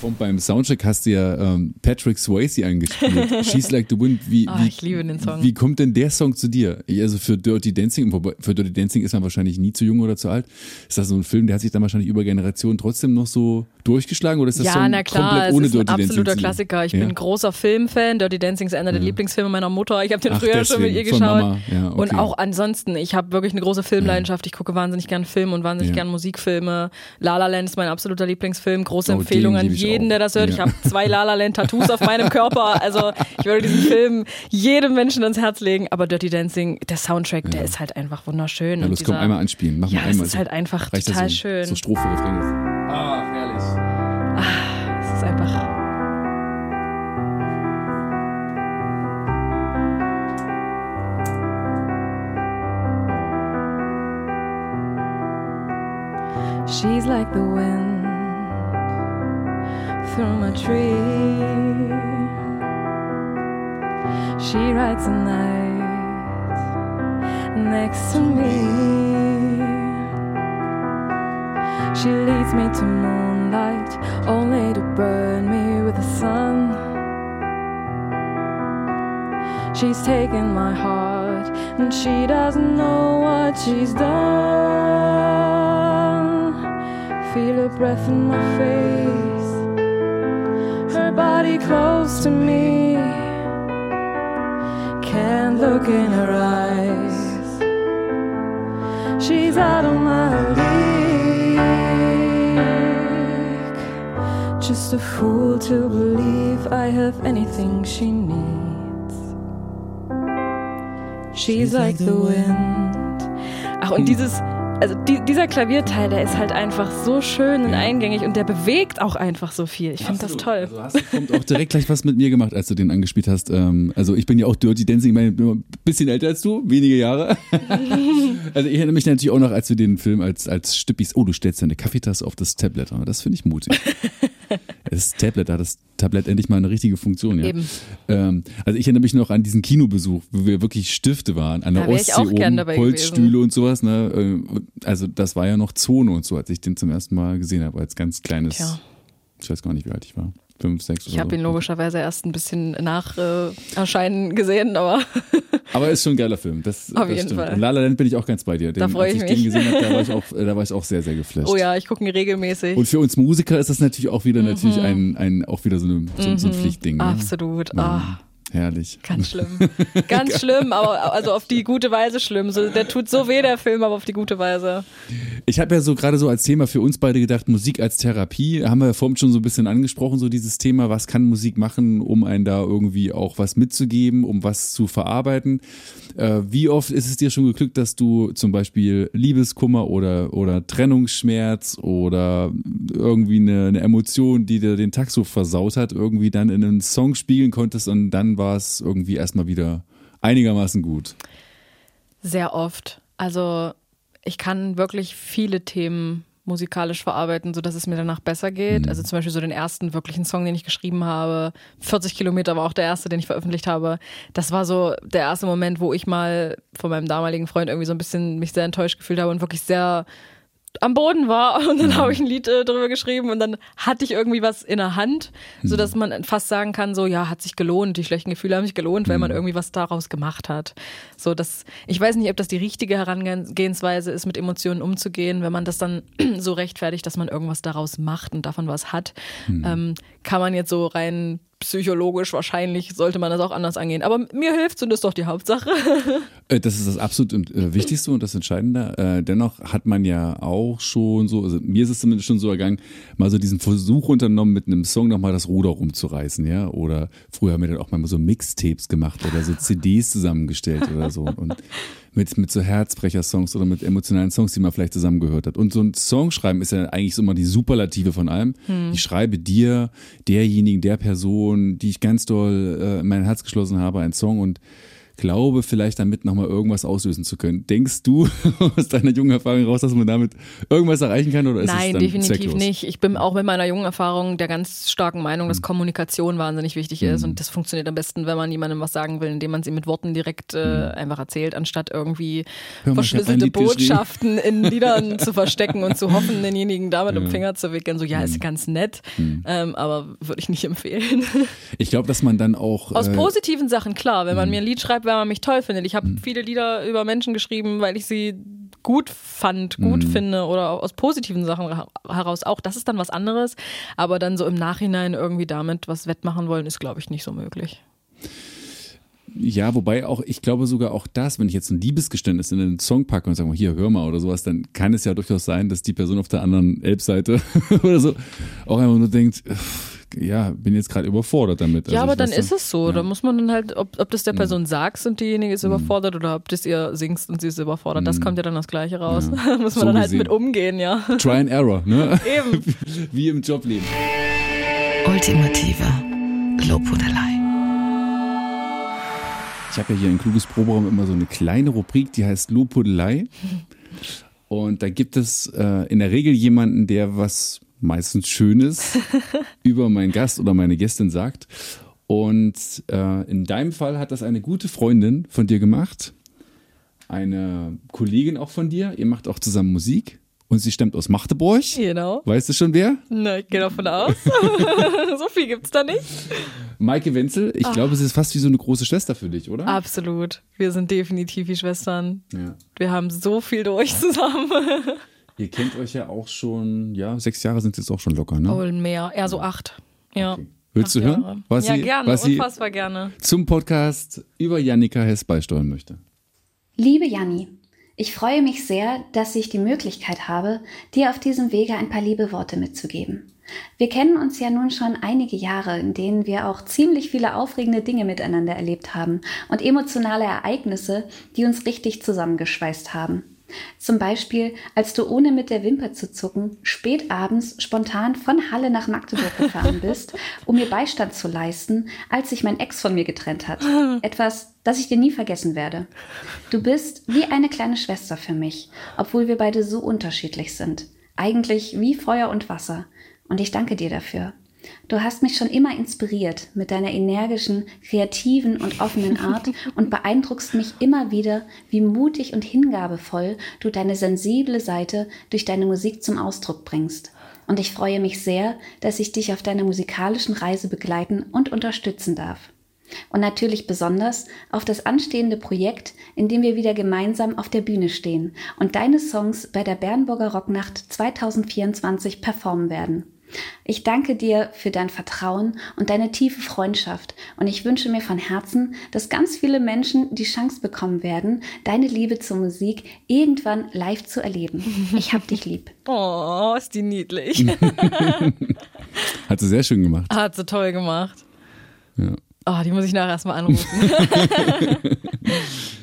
Und beim Soundcheck hast du ja ähm, Patrick Swayze angespielt. She's Like the Wind. Wie, Ah, wie, ich liebe den Song. Wie kommt denn der Song zu dir? Also für Dirty Dancing, für Dirty Dancing ist man wahrscheinlich nie zu jung oder zu alt. Ist das so ein Film, der hat sich dann wahrscheinlich über Generationen trotzdem noch so durchgeschlagen oder ist das Ja, Song na klar, komplett es ohne ist ein Dirty Dancing? absoluter? Klassiker. Ich ja? bin großer Filmfan. Dirty Dancing ist einer der Lieblingsfilme meiner Mutter. Ich habe den Ach, früher schon mit deswegen, ihr geschaut. Ja, okay. Und auch ansonsten, ich habe wirklich eine große Filmleidenschaft. Ich gucke wahnsinnig gern Film und wahnsinnig Ja. gern Musikfilme. La La Land ist mein absoluter Lieblingsfilm. Große Oh, Empfehlung an jeden, auch. der das hört. Ja. Ich habe zwei La La Land Tattoos auf meinem Körper. Also ich würde diesen Film jedem Menschen ans Herz legen. Aber Dirty Dancing, der Soundtrack, der ist halt einfach wunderschön. Ja, und los, komm, einmal anspielen. Mach Ja, mal es einmal. ist so. halt einfach das total schön. So Strophe, Refrain. Einfach. She's like the wind through my tree. She rides the night next to me. She leads me to moonlight, only burn me with the sun. She's taken my heart, and she doesn't know what she's done. Feel her breath in my face, her body close to me. Can't look in her eyes. She's out of my Just a fool to believe I have anything she needs. She's like the wind. Ach, und dieses, also die, dieser Klavierteil, der ist halt einfach so schön und eingängig und der bewegt auch einfach so viel. Ich finde das toll. Also hast du auch direkt gleich was mit mir gemacht, als du den angespielt hast. Ähm, also ich bin ja auch Dirty Dancing, ich meine, bin ein bisschen älter als du, wenige Jahre. also ich erinnere mich natürlich auch noch, als wir den Film als, als Stippis, oh, du stellst deine Kaffeetasse auf das Tablet. Das finde ich mutig. Das Tablet, da hat das Tablett endlich mal eine richtige Funktion, ja. Eben. Ähm, also ich erinnere mich noch an diesen Kinobesuch, wo wir wirklich Stifte waren, an der Da Ostsee oben, Holzstühle und sowas. Ne? Äh, Also das war ja noch Zone und so, als ich den zum ersten Mal gesehen habe, als ganz kleines, Tja. ich weiß gar nicht, wie alt ich war, fünf, sechs Ich oder habe so. ihn logischerweise erst ein bisschen nach äh, Erscheinen gesehen, aber Aber ist schon ein geiler Film, das, Auf das jeden stimmt. Fall. Und La La Land bin ich auch ganz bei dir. Den, Da freu als ich ich den mich. gesehen habe, da war ich auch, äh, da war ich auch sehr, sehr geflasht. oh ja, ich gucke ihn regelmäßig. Und für uns Musiker ist das natürlich auch wieder natürlich ein, ein auch wieder so, eine, so, so ein Pflichtding. Ne? Absolut. Ah, Herrlich. ganz schlimm. Ganz schlimm, aber also auf die gute Weise schlimm. So, der tut so weh, der Film, aber auf die gute Weise. Ich habe ja so gerade so als Thema für uns beide gedacht, Musik als Therapie. Haben wir ja vorhin schon so ein bisschen angesprochen, so dieses Thema, was kann Musik machen, um einen da irgendwie auch was mitzugeben, um was zu verarbeiten. Äh, wie oft ist es dir schon geglückt, dass du zum Beispiel Liebeskummer oder, oder Trennungsschmerz oder irgendwie eine, eine Emotion, die dir den Tag so versaut hat, irgendwie dann in einen Song spiegeln konntest und dann war es irgendwie erstmal wieder einigermaßen gut. Sehr oft. Also ich kann wirklich viele Themen musikalisch verarbeiten, sodass es mir danach besser geht. Mhm. Also zum Beispiel so den ersten wirklichen Song, den ich geschrieben habe. 40 Kilometer war auch der erste, den ich veröffentlicht habe. Das war so der erste Moment, wo ich mal von meinem damaligen Freund irgendwie so ein bisschen mich sehr enttäuscht gefühlt habe und wirklich sehr am Boden war und dann habe ich ein Lied äh, drüber geschrieben und dann hatte ich irgendwie was in der Hand, so dass man fast sagen kann, so ja, hat sich gelohnt, die schlechten Gefühle haben sich gelohnt, weil man irgendwie was daraus gemacht hat. So dass ich weiß nicht, ob das die richtige Herangehensweise ist, mit Emotionen umzugehen, wenn man das dann so rechtfertigt, dass man irgendwas daraus macht und davon was hat, ähm, kann man jetzt so rein psychologisch wahrscheinlich sollte man das auch anders angehen. Aber mir hilft und das ist doch die Hauptsache. Äh, Das ist das absolut äh, Wichtigste und das Entscheidende. Äh, dennoch hat man ja auch schon so, also mir ist es zumindest schon so ergangen, mal so diesen Versuch unternommen, mit einem Song nochmal das Ruder rumzureißen, ja. Oder früher haben wir dann auch mal so Mixtapes gemacht oder so CDs zusammengestellt oder so. Und mit, mit so Herzbrecher-Songs oder mit emotionalen Songs, die man vielleicht zusammengehört hat. Und so ein Song schreiben ist ja eigentlich so immer die Superlative von allem. Ich schreibe dir, derjenigen, der Person, die ich ganz doll äh, in mein Herz geschlossen habe, einen Song und glaube vielleicht damit nochmal irgendwas auslösen zu können. Denkst du aus deiner jungen Erfahrung raus, dass man damit irgendwas erreichen kann oder ist es Nein, dann definitiv zwecklos? nicht. Ich bin auch mit meiner jungen Erfahrung der ganz starken Meinung, dass Kommunikation wahnsinnig wichtig ist und das funktioniert am besten, wenn man jemandem was sagen will, indem man sie mit Worten direkt äh, einfach erzählt, anstatt irgendwie mal, verschlüsselte geschrieben. Botschaften in Liedern zu verstecken und zu hoffen, denjenigen damit um den Finger zu wickeln. So, ja, ist ganz nett, ähm, aber würde ich nicht empfehlen. Ich glaube, dass man dann auch Aus äh, positiven Sachen, klar. Wenn Mhm. man mir ein Lied schreibt, weil man mich toll findet. Ich habe viele Lieder über Menschen geschrieben, weil ich sie gut fand, gut Mhm. finde oder aus positiven Sachen ra- heraus auch. Das ist dann was anderes. Aber dann so im Nachhinein irgendwie damit was wettmachen wollen, ist, glaube ich, nicht so möglich. Ja, wobei auch, ich glaube sogar auch das, wenn ich jetzt ein Liebesgeständnis in einen Song packe und sage mal, hier, hör mal oder sowas, dann kann es ja durchaus sein, dass die Person auf der anderen Elbseite oder so auch einfach nur denkt, "Pff, ja, bin jetzt gerade überfordert damit. ja, Also aber dann ist es so. ja. Da muss man dann halt, ob, ob das der Person sagst und diejenige Mhm. ist überfordert oder ob das ihr singst und sie ist überfordert. Das kommt ja dann das Gleiche raus. muss man So dann halt gesehen. mit umgehen, ja. Try and Error, ne? Eben. Wie im Jobleben. Ultimative Lobhudelei. Ich habe ja hier in Kluges Proberaum immer so eine kleine Rubrik, die heißt Lobhudelei. Und da gibt es äh, in der Regel jemanden, der was meistens Schönes über meinen Gast oder meine Gästin sagt. Und äh, in deinem Fall hat das eine gute Freundin von dir gemacht, eine Kollegin auch von dir. Ihr macht auch zusammen Musik und sie stammt aus Magdeburg. Genau. Weißt du schon wer? Na, ich gehe davon aus. so viel gibt's da nicht. Maike Wenzel. Ich glaube, sie ist fast wie so eine große Schwester für dich, oder? Absolut. Wir sind definitiv wie Schwestern. Ja. Wir haben so viel durch zusammen. Ihr kennt euch ja auch schon, ja, sechs Jahre sind es jetzt auch schon locker, ne? Oh, mehr. Eher so acht. Ja. Okay. Willst du Acht hören, Jahre. was ja, sie, gerne. was sie unfassbar gerne. zum Podcast über Jannika Hess beisteuern möchte? Liebe Janni, ich freue mich sehr, dass ich die Möglichkeit habe, dir auf diesem Wege ein paar liebe Worte mitzugeben. Wir kennen uns ja nun schon einige Jahre, in denen wir auch ziemlich viele aufregende Dinge miteinander erlebt haben und emotionale Ereignisse, die uns richtig zusammengeschweißt haben. Zum Beispiel, als du ohne mit der Wimper zu zucken spät abends spontan von Halle nach Magdeburg gefahren bist, um mir Beistand zu leisten, als sich mein Ex von mir getrennt hat. Etwas, das ich dir nie vergessen werde. Du bist wie eine kleine Schwester für mich, obwohl wir beide so unterschiedlich sind. Eigentlich wie Feuer und Wasser. Und ich danke dir dafür. Du hast mich schon immer inspiriert mit deiner energischen, kreativen und offenen Art und beeindruckst mich immer wieder, wie mutig und hingabevoll du deine sensible Seite durch deine Musik zum Ausdruck bringst. Und ich freue mich sehr, dass ich dich auf deiner musikalischen Reise begleiten und unterstützen darf. Und natürlich besonders auf das anstehende Projekt, in dem wir wieder gemeinsam auf der Bühne stehen und deine Songs bei der Bernburger Rocknacht 2024 performen werden. Ich danke dir für dein Vertrauen und deine tiefe Freundschaft und ich wünsche mir von Herzen, dass ganz viele Menschen die Chance bekommen werden, deine Liebe zur Musik irgendwann live zu erleben. Ich hab dich lieb. Oh, ist die niedlich. Hat sie sehr schön gemacht. Hat sie toll gemacht. Ja. Oh, die muss ich nachher erstmal anrufen.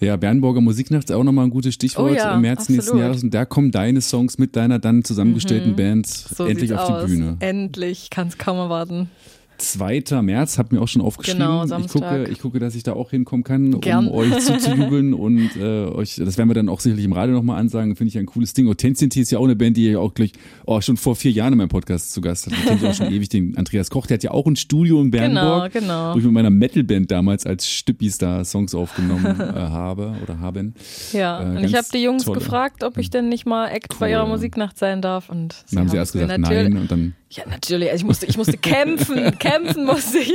Ja, Bernburger Musiknacht ist auch nochmal ein gutes Stichwort Oh ja, im März nächsten absolut. Jahres. Und da kommen deine Songs mit deiner dann zusammengestellten Band So endlich auf aus. die Bühne. Endlich, kann es kaum erwarten. 2. März, habt mir auch schon aufgeschrieben. Genau, ich Samstag. gucke, ich gucke, dass ich da auch hinkommen kann, Gern. um euch zuzujubeln und äh, euch, das werden wir dann auch sicherlich im Radio nochmal ansagen, finde ich ein cooles Ding. Authentity ist ja auch eine Band, die ja auch gleich, oh, schon vor vier Jahren in meinem Podcast zu Gast hat. Den kenn ich auch schon ewig, den Andreas Koch, der hat ja auch ein Studio in Bernburg, Genau, genau. wo ich mit meiner Metalband damals als Stippis da Songs aufgenommen äh, habe oder haben. Ja, Äh, und ich habe die Jungs tolle. gefragt, ob ich denn nicht mal Act bei Cool. ihrer Musiknacht sein darf. Und Dann haben sie erst gesagt nein und dann Ja, natürlich. Also ich musste, ich musste kämpfen. Kämpfen musste ich.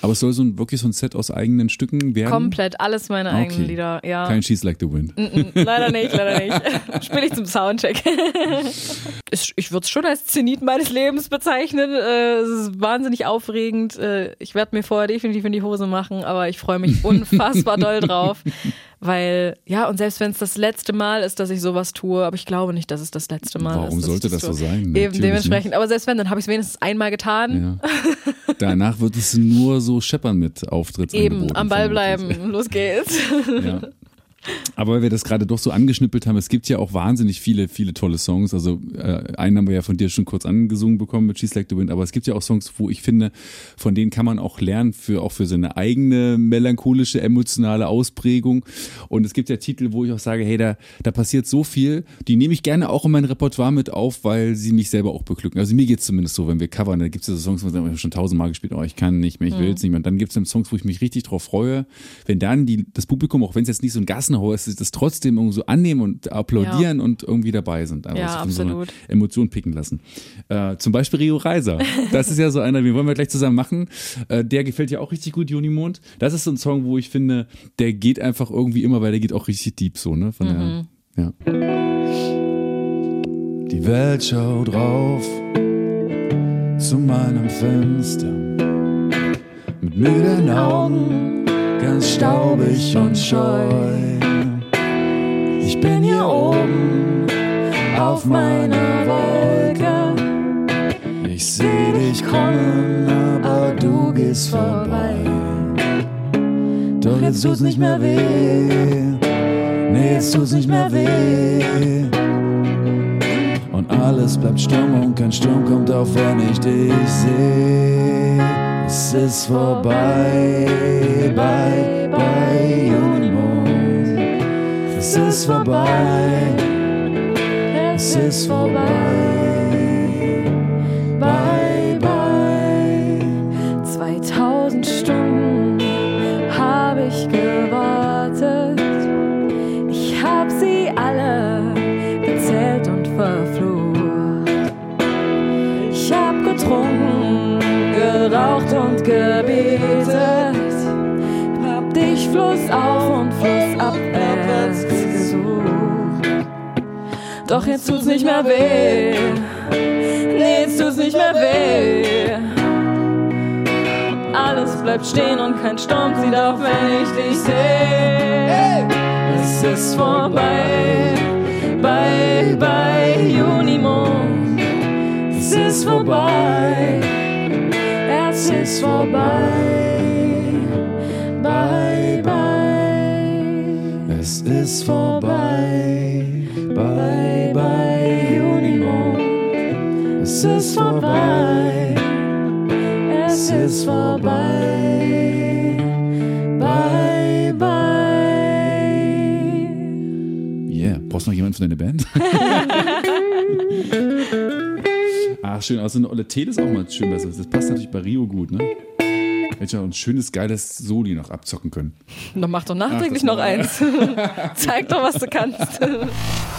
Aber es soll so ein, wirklich so ein Set aus eigenen Stücken werden? Komplett alles meine eigenen Okay. Lieder. Ja. Kein She's Like the Wind. Mm, leider nicht, leider nicht. Spiele ich zum Soundcheck. Ich würde es schon als Zenit meines Lebens bezeichnen. Äh, Es ist wahnsinnig aufregend. Äh, Ich werde mir vorher definitiv in die Hose machen, aber ich freue mich unfassbar doll drauf. Weil, ja, und selbst wenn es das letzte Mal ist, dass ich sowas tue, aber ich glaube nicht, dass es das letzte Mal ist. Warum sollte das so tue. sein? Eben Natürlich dementsprechend. Aber selbst wenn, dann habe ich es wenigstens einmal getan. Ja. Danach wird es nur so scheppern mit Auftrittsangeboten. Eben, am Ball bleiben. Los geht's. Ja. Aber weil wir das gerade doch so angeschnippelt haben, es gibt ja auch wahnsinnig viele, viele tolle Songs. Also äh, einen haben wir ja von dir schon kurz angesungen bekommen mit She's Like the Wind, aber es gibt ja auch Songs, wo ich finde, von denen kann man auch lernen, für auch für seine eigene melancholische, emotionale Ausprägung. Und es gibt ja Titel, wo ich auch sage, hey, da, da passiert so viel, die nehme ich gerne auch in mein Repertoire mit auf, weil sie mich selber auch beglücken. Also mir geht's zumindest so, wenn wir covern, da gibt's ja so Songs, wo ich schon tausendmal gespielt, oh, ich kann nicht mehr, ich will jetzt nicht mehr. Und dann gibt's dann Songs, wo ich mich richtig drauf freue, wenn dann die, das Publikum, auch wenn es jetzt nicht so ein Gassenhauer ist, das trotzdem irgendwie so annehmen und applaudieren und irgendwie dabei sind. Einfach Ja, so So eine absolut. Emotion picken lassen. Äh, zum Beispiel Rio Reiser. Das ist ja so einer, den wollen wir gleich zusammen machen. Äh, der gefällt ja auch richtig gut, Junimond. Das ist so ein Song, wo ich finde, der geht einfach irgendwie immer, weil der geht auch richtig deep so, ne? Von Mhm. der, ja. Die Welt schaut rauf zu meinem Fenster mit müden Augen, ganz staubig und scheu. Ich bin hier oben auf meiner Wolke. Ich seh dich kommen, aber du gehst vorbei. Doch jetzt tut's nicht mehr weh. Nee, jetzt tut's nicht mehr weh. Und alles bleibt stumm und kein Sturm kommt auf, wenn ich dich seh. Es bye, bye, Junimond. Es ist vorbei, es ist vorbei, Doch jetzt tut's nicht mehr weh. Nee, jetzt tut's nicht mehr weh. Alles bleibt stehen und kein Sturm zieht auf, wenn ich dich sehe. Es ist vorbei, bye, bye, Junimond. Es ist vorbei, es ist vorbei, bye, bye. Es ist vorbei, Es ist vorbei, es ist vorbei. Bye, bye. Yeah. Brauchst du noch jemanden für deine Band? Ach, schön. Also eine olle Tele ist auch mal schön besser. Das passt natürlich bei Rio gut, ne? Hätte ja ein schönes, geiles Soli noch abzocken können. Dann mach doch nachträglich Ach, noch eins. Zeig doch, was du kannst.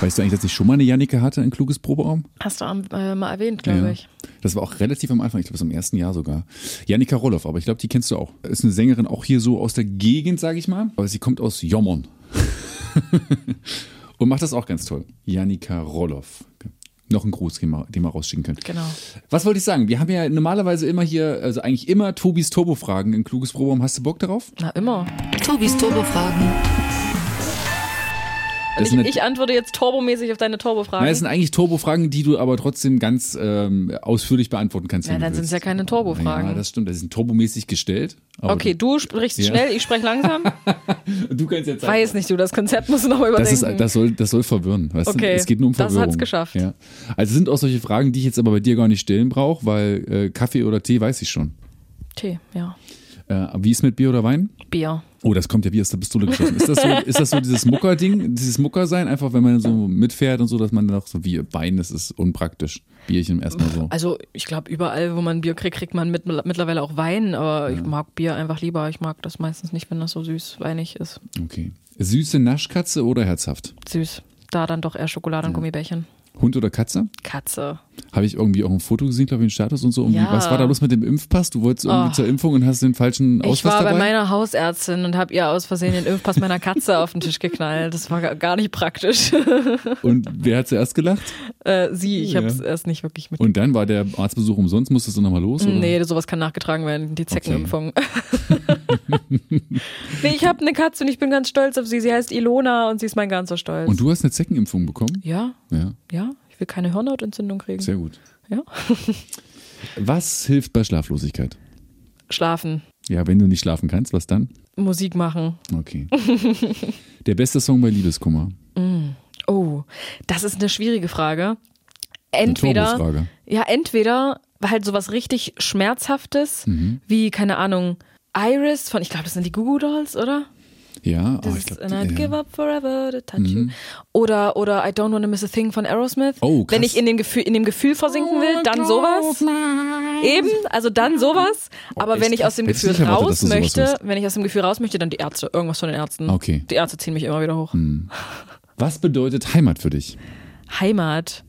Weißt du eigentlich, dass ich schon mal eine Janike hatte, ein kluges Proberaum? Hast du äh, mal erwähnt, glaube Ja. ich. Das war auch relativ am Anfang, ich glaube, im ersten Jahr sogar. Janika Roloff, aber ich glaube, die kennst du auch. Ist eine Sängerin auch hier so aus der Gegend, sage ich mal. Aber sie kommt aus Jommern. Und macht das auch ganz toll. Janika Roloff. Noch ein Gruß, den wir, den wir rausschicken können. Genau. Was wollte ich sagen? Wir haben ja normalerweise immer hier, also eigentlich immer Tobis Turbo-Fragen in kluges Proberaum. Hast du Bock darauf? Na, immer. Tobis Turbo-Fragen. Das Ich, sind, ich antworte jetzt turbomäßig auf deine Turbo-Fragen. Das sind eigentlich Turbo-Fragen, die du aber trotzdem ganz ähm, ausführlich beantworten kannst. Ja, dann sind's willst. ja keine Turbo-Fragen. Ja, das stimmt. Das sind turbomäßig gestellt. okay, du sprichst Ja. schnell, ich spreche langsam. Du, kannst jetzt Weiß nicht, du, das Konzept musst du nochmal Das, überdenken. ist, das, soll, das soll verwirren. Weißt Okay, du? Es geht nur um das Verwirrung. hat's geschafft. Ja. Also sind auch solche Fragen, die ich jetzt aber bei dir gar nicht stellen brauche, weil äh, Kaffee oder Tee weiß ich schon. Tee, ja. Äh, wie ist mit Bier oder Wein? Bier. Oh, das kommt ja wie aus der Pistole geschossen. Ist das so, ist das so dieses Mucker-Ding, dieses Mucker-Sein, einfach wenn man so mitfährt und so, dass man dann auch so wie Wein, das ist unpraktisch. Bierchen erstmal so. Also ich glaube, überall, wo man Bier kriegt, kriegt man mit, mittlerweile auch Wein, aber ich mag Bier einfach lieber. Ich mag das meistens nicht, wenn das so süß weinig ist. Okay. Süße Naschkatze oder herzhaft? Süß. Da dann doch eher Schokolade und Gummibärchen. Hund oder Katze? Katze. Habe ich irgendwie auch ein Foto gesehen, glaube ich, in Status und so. Irgendwie. Ja. Was war da los mit dem Impfpass? Du wolltest irgendwie Oh. zur Impfung und hast den falschen Ich Ausweis war dabei? bei meiner Hausärztin und habe ihr aus Versehen den Impfpass meiner Katze auf den Tisch geknallt. Das war ga- gar nicht praktisch. und wer hat zuerst gelacht? äh, sie, ich habe es Ja. erst nicht wirklich mit. Und dann war der Arztbesuch umsonst, musstest du nochmal los? Oder? Nee, sowas kann nachgetragen werden, die Zeckenimpfung. nee, ich habe eine Katze und ich bin ganz stolz auf sie. Sie heißt Ilona und sie ist mein ganzer Stolz. Und du hast eine Zeckenimpfung bekommen? ja, Ja, ja, ich will keine Hirnhautentzündung kriegen. sehr gut. Ja. Was hilft bei Schlaflosigkeit? Schlafen, Ja, wenn du nicht schlafen kannst, was dann? Musik machen. Okay. der beste Song bei Liebeskummer? Oh, das ist eine schwierige Frage. Eine Entweder, Turbofrage. ja, entweder halt sowas richtig Schmerzhaftes, Mhm. wie, keine Ahnung, Iris von, ich glaube, das sind die Goo Goo Dolls, oder? Ja, Das oh, ich ist glaub, And I'd die- give ja. up forever to touch you. Oder, oder I don't wanna miss a thing von Aerosmith. Oh, krass. Wenn ich in, den Gefühl, in dem Gefühl versinken will, dann sowas. Eben, also dann sowas. Aber echt wenn ich aus dem Gefühl erwartet, raus möchte, wenn ich aus dem Gefühl raus möchte, dann die Ärzte. Irgendwas von den Ärzten. Okay. Die Ärzte ziehen mich immer wieder hoch. Was bedeutet Heimat für dich? Heimat.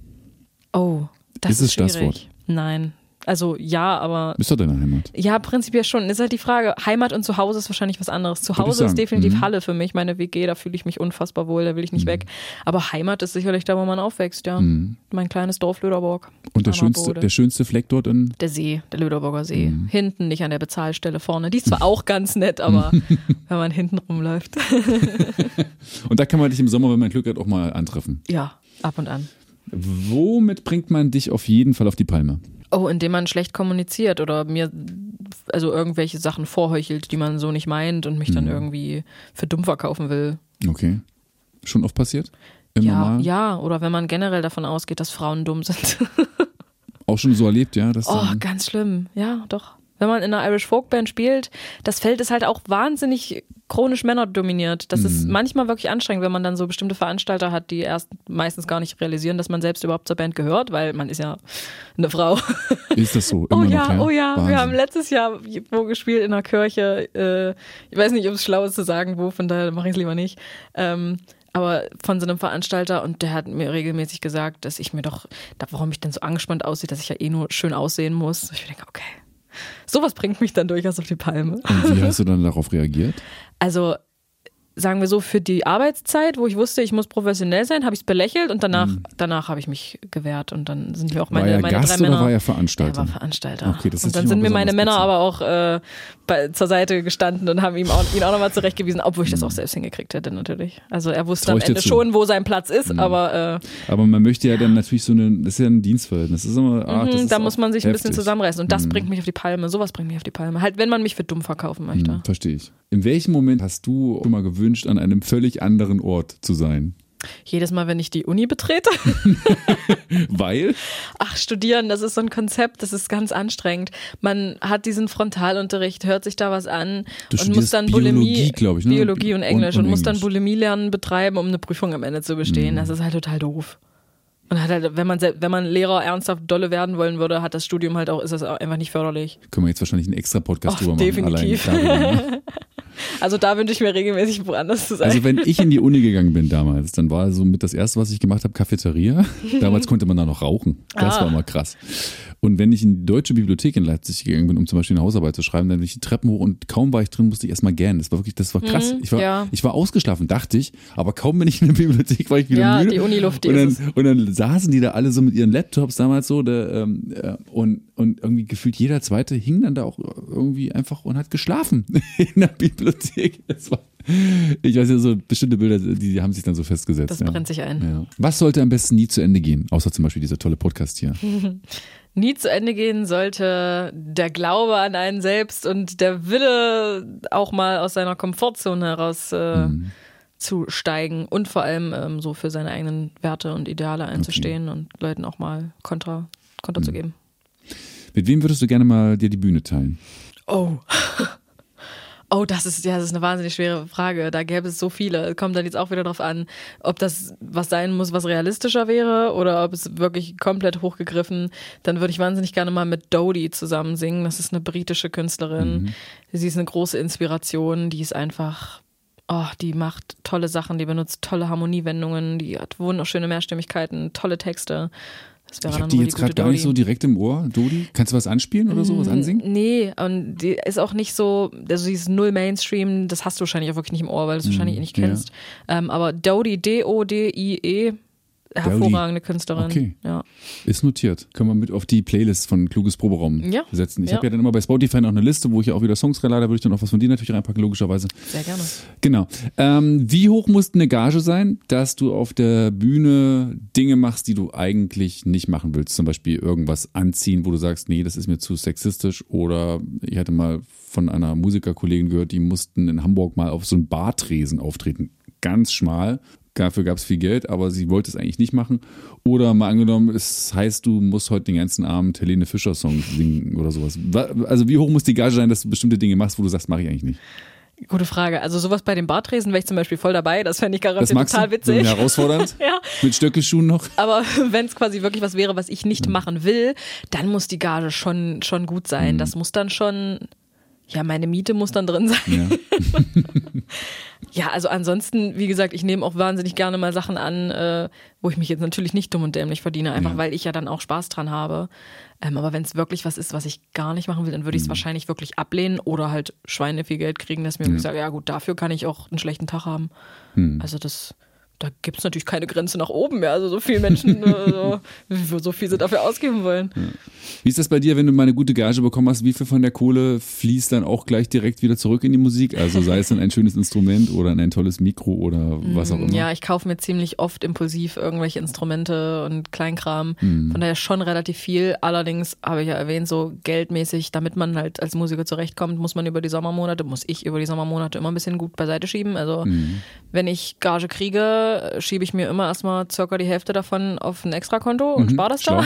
Oh, das Ist ist, es schwierig. Staatswort? Nein. Also ja, aber Ist doch deine Heimat. ja, prinzipiell schon. Ist halt die Frage, Heimat und Zuhause ist wahrscheinlich was anderes. Zuhause ist definitiv Mhm. Halle für mich. Meine WG, da fühle ich mich unfassbar wohl, da will ich nicht weg. Aber Heimat ist sicherlich da, wo man aufwächst, ja. Mein kleines Dorf Löderborg. Mhm. Und der schönste, der schönste Fleck dort in. Der See, der Löderburger See. Mhm. Hinten, nicht an der Bezahlstelle vorne. Die ist zwar auch ganz nett, aber wenn man hinten rumläuft. Und da kann man dich im Sommer, wenn man Glück hat, auch mal antreffen. ja, ab und an. Womit bringt man dich auf jeden Fall auf die Palme? Oh, indem man schlecht kommuniziert oder mir also irgendwelche Sachen vorheuchelt, die man so nicht meint und mich dann Mhm. irgendwie für dumm verkaufen will. Okay. Schon oft passiert? Im Ja, Normal? ja, oder wenn man generell davon ausgeht, dass Frauen dumm sind. Auch schon so erlebt, ja? Dass Oh, dann, ganz schlimm. Ja, doch. Wenn man in einer Irish Folk Band spielt, das Feld ist halt auch wahnsinnig chronisch männerdominiert. Das ist Mhm. manchmal wirklich anstrengend, wenn man dann so bestimmte Veranstalter hat, die erst meistens gar nicht realisieren, dass man selbst überhaupt zur Band gehört, weil man ist ja eine Frau. ist das so? Oh Immer ja, noch, oh ja. Wahnsinn. Wir haben letztes Jahr wo gespielt in einer Kirche. Äh, ich weiß nicht, ob es schlau ist zu sagen, wo, von daher mache ich es lieber nicht. Ähm, aber von so einem Veranstalter und der hat mir regelmäßig gesagt, dass ich mir doch, warum ich denn so angespannt aussehe, dass ich ja eh nur schön aussehen muss. Ich denke, okay, sowas bringt mich dann durchaus auf die Palme. Und wie hast du dann darauf reagiert? Also sagen wir so, für die Arbeitszeit, wo ich wusste, ich muss professionell sein, habe ich es belächelt und danach, danach habe ich mich gewehrt und dann sind mir auch meine, war er meine Gast drei oder Männer. war er Veranstalter? Er war Veranstalter. Okay, das ist und dann sind mir meine Männer aber auch äh, bei, zur Seite gestanden und haben ihm auch, ihn auch nochmal zurechtgewiesen, obwohl ich das auch selbst hingekriegt hätte natürlich. Also er wusste Trau am Ende zu. schon, wo sein Platz ist, aber äh, Aber man möchte ja dann natürlich so eine, das ist ja ein Dienstverhältnis. Das ist immer, ach, das mhm, ist da muss man sich ein bisschen heftig. zusammenreißen und das bringt mich auf die Palme. Sowas bringt mich auf die Palme. Halt, wenn man mich für dumm verkaufen möchte. Verstehe ich. In welchem Moment hast du immer gewünscht, an einem völlig anderen Ort zu sein? Jedes Mal, wenn ich die Uni betrete. Weil? Ach, studieren, das ist so ein Konzept, das ist ganz anstrengend. Man hat diesen Frontalunterricht, hört sich da was an Du und muss dann Biologie, Bulimie, glaub ich, ne? Biologie und Und- Englisch und, und muss dann. Bulimie lernen betreiben, um eine Prüfung am Ende zu bestehen. Mhm. Das ist halt total doof. Und hat halt, wenn man wenn man Lehrer ernsthaft dolle werden wollen würde, hat das Studium halt auch, ist das auch einfach nicht förderlich. Können wir jetzt wahrscheinlich einen extra Podcast Ach, drüber machen. definitiv. Allein? Also da wünsche ich mir regelmäßig woanders zu sein. Also wenn ich in die Uni gegangen bin damals, dann war so mit das erste, was ich gemacht habe, Cafeteria. Damals konnte man da noch rauchen. Das Ah. war mal krass. Und wenn ich in die Deutsche Bibliothek in Leipzig gegangen bin, um zum Beispiel eine Hausarbeit zu schreiben, dann bin ich die Treppen hoch und kaum war ich drin, musste ich erstmal gähnen. Das war wirklich, das war krass. Mhm, ich, war, ja. ich war ausgeschlafen, dachte ich, aber kaum bin ich in der Bibliothek, war ich wieder Ja, müde. die Uniluft, die und dann, und dann saßen die da alle so mit ihren Laptops damals so der, ähm, äh, und, und irgendwie gefühlt jeder Zweite hing dann da auch irgendwie einfach und hat geschlafen in der Bibliothek. Das war, ich weiß ja, so bestimmte Bilder, die, haben sich dann so festgesetzt. Das ja. brennt sich ein. Ja. Was sollte am besten nie zu Ende gehen? Außer zum Beispiel dieser tolle Podcast hier. Nie zu Ende gehen sollte der Glaube an einen selbst und der Wille, auch mal aus seiner Komfortzone heraus äh, Mhm. zu steigen und vor allem ähm, so für seine eigenen Werte und Ideale einzustehen und Leuten auch mal Kontra, Konter Mhm. zu geben. Mit wem würdest du gerne mal dir die Bühne teilen? Oh. Oh, das ist ja das ist eine wahnsinnig schwere Frage. Da gäbe es so viele. Kommt dann jetzt auch wieder drauf an, ob das was sein muss, was realistischer wäre oder ob es wirklich komplett hochgegriffen. Dann würde ich wahnsinnig gerne mal mit Dodie zusammen singen. Das ist eine britische Künstlerin. Sie ist eine große Inspiration. Die ist einfach, oh, die macht tolle Sachen. Die benutzt tolle Harmoniewendungen. Die hat wunderschöne Mehrstimmigkeiten, tolle Texte. Ich habe die jetzt gerade gar nicht so direkt im Ohr. Dodi, kannst du was anspielen oder so, was ansingen? Nee, und die ist auch nicht so, also ist null Mainstream, das hast du wahrscheinlich auch wirklich nicht im Ohr, weil du es wahrscheinlich eh nicht kennst. Ähm, aber Dodie, D-O-D-I-E, hervorragende Künstlerin. Okay. Ja. Ist notiert. Können wir mit auf die Playlist von Kluges Proberaum Ja. setzen. Ich Ja. habe ja dann immer bei Spotify noch eine Liste, wo ich ja auch wieder Songs reinlade. Da würde ich dann auch was von dir natürlich reinpacken, logischerweise. Sehr gerne. Genau. Ähm, wie hoch muss eine Gage sein, dass du auf der Bühne Dinge machst, die du eigentlich nicht machen willst? Zum Beispiel irgendwas anziehen, wo du sagst, nee, das ist mir zu sexistisch. Oder ich hatte mal von einer Musikerkollegin gehört, die mussten in Hamburg mal auf so einen Bartresen auftreten. Ganz schmal. Dafür gab es viel Geld, aber sie wollte es eigentlich nicht machen. Oder mal angenommen, es heißt, du musst heute den ganzen Abend Helene Fischer Songs singen oder sowas. Wa- Also wie hoch muss die Gage sein, dass du bestimmte Dinge machst, wo du sagst, mache ich eigentlich nicht? Gute Frage. Also sowas bei den Bartresen wäre ich zum Beispiel voll dabei. Das fände ich Das garantiert total du? witzig. So herausfordernd? Ja. Mit Stöckelschuhen noch? Aber wenn es quasi wirklich was wäre, was ich nicht Mhm. machen will, dann muss die Gage schon, schon gut sein. Das muss dann schon, ja, meine Miete muss dann drin sein. Ja. Ja, also ansonsten, wie gesagt, ich nehme auch wahnsinnig gerne mal Sachen an, äh, wo ich mich jetzt natürlich nicht dumm und dämlich verdiene, einfach Ja. weil ich ja dann auch Spaß dran habe. Ähm, aber wenn es wirklich was ist, was ich gar nicht machen will, dann würde ich es Mhm. wahrscheinlich wirklich ablehnen oder halt Schweine viel Geld kriegen, dass mir wirklich sage, ja gut, dafür kann ich auch einen schlechten Tag haben. Mhm. Also das, da gibt es natürlich keine Grenze nach oben mehr. Also so viele Menschen, äh, so, so viel sie dafür ausgeben wollen. Wie ist das bei dir, wenn du mal eine gute Gage bekommen hast? Wie viel von der Kohle fließt dann auch gleich direkt wieder zurück in die Musik? Also sei es dann ein schönes Instrument oder ein tolles Mikro oder was auch immer. Mm, Ja, ich kaufe mir ziemlich oft impulsiv irgendwelche Instrumente und Kleinkram. Mhm. Von daher schon relativ viel. Allerdings habe ich ja erwähnt, so geldmäßig, damit man halt als Musiker zurechtkommt, muss man über die Sommermonate, muss ich über die Sommermonate immer ein bisschen gut beiseite schieben. Also Mhm. wenn ich Gage kriege, schiebe ich mir immer erstmal circa die Hälfte davon auf ein Extrakonto und spare das da.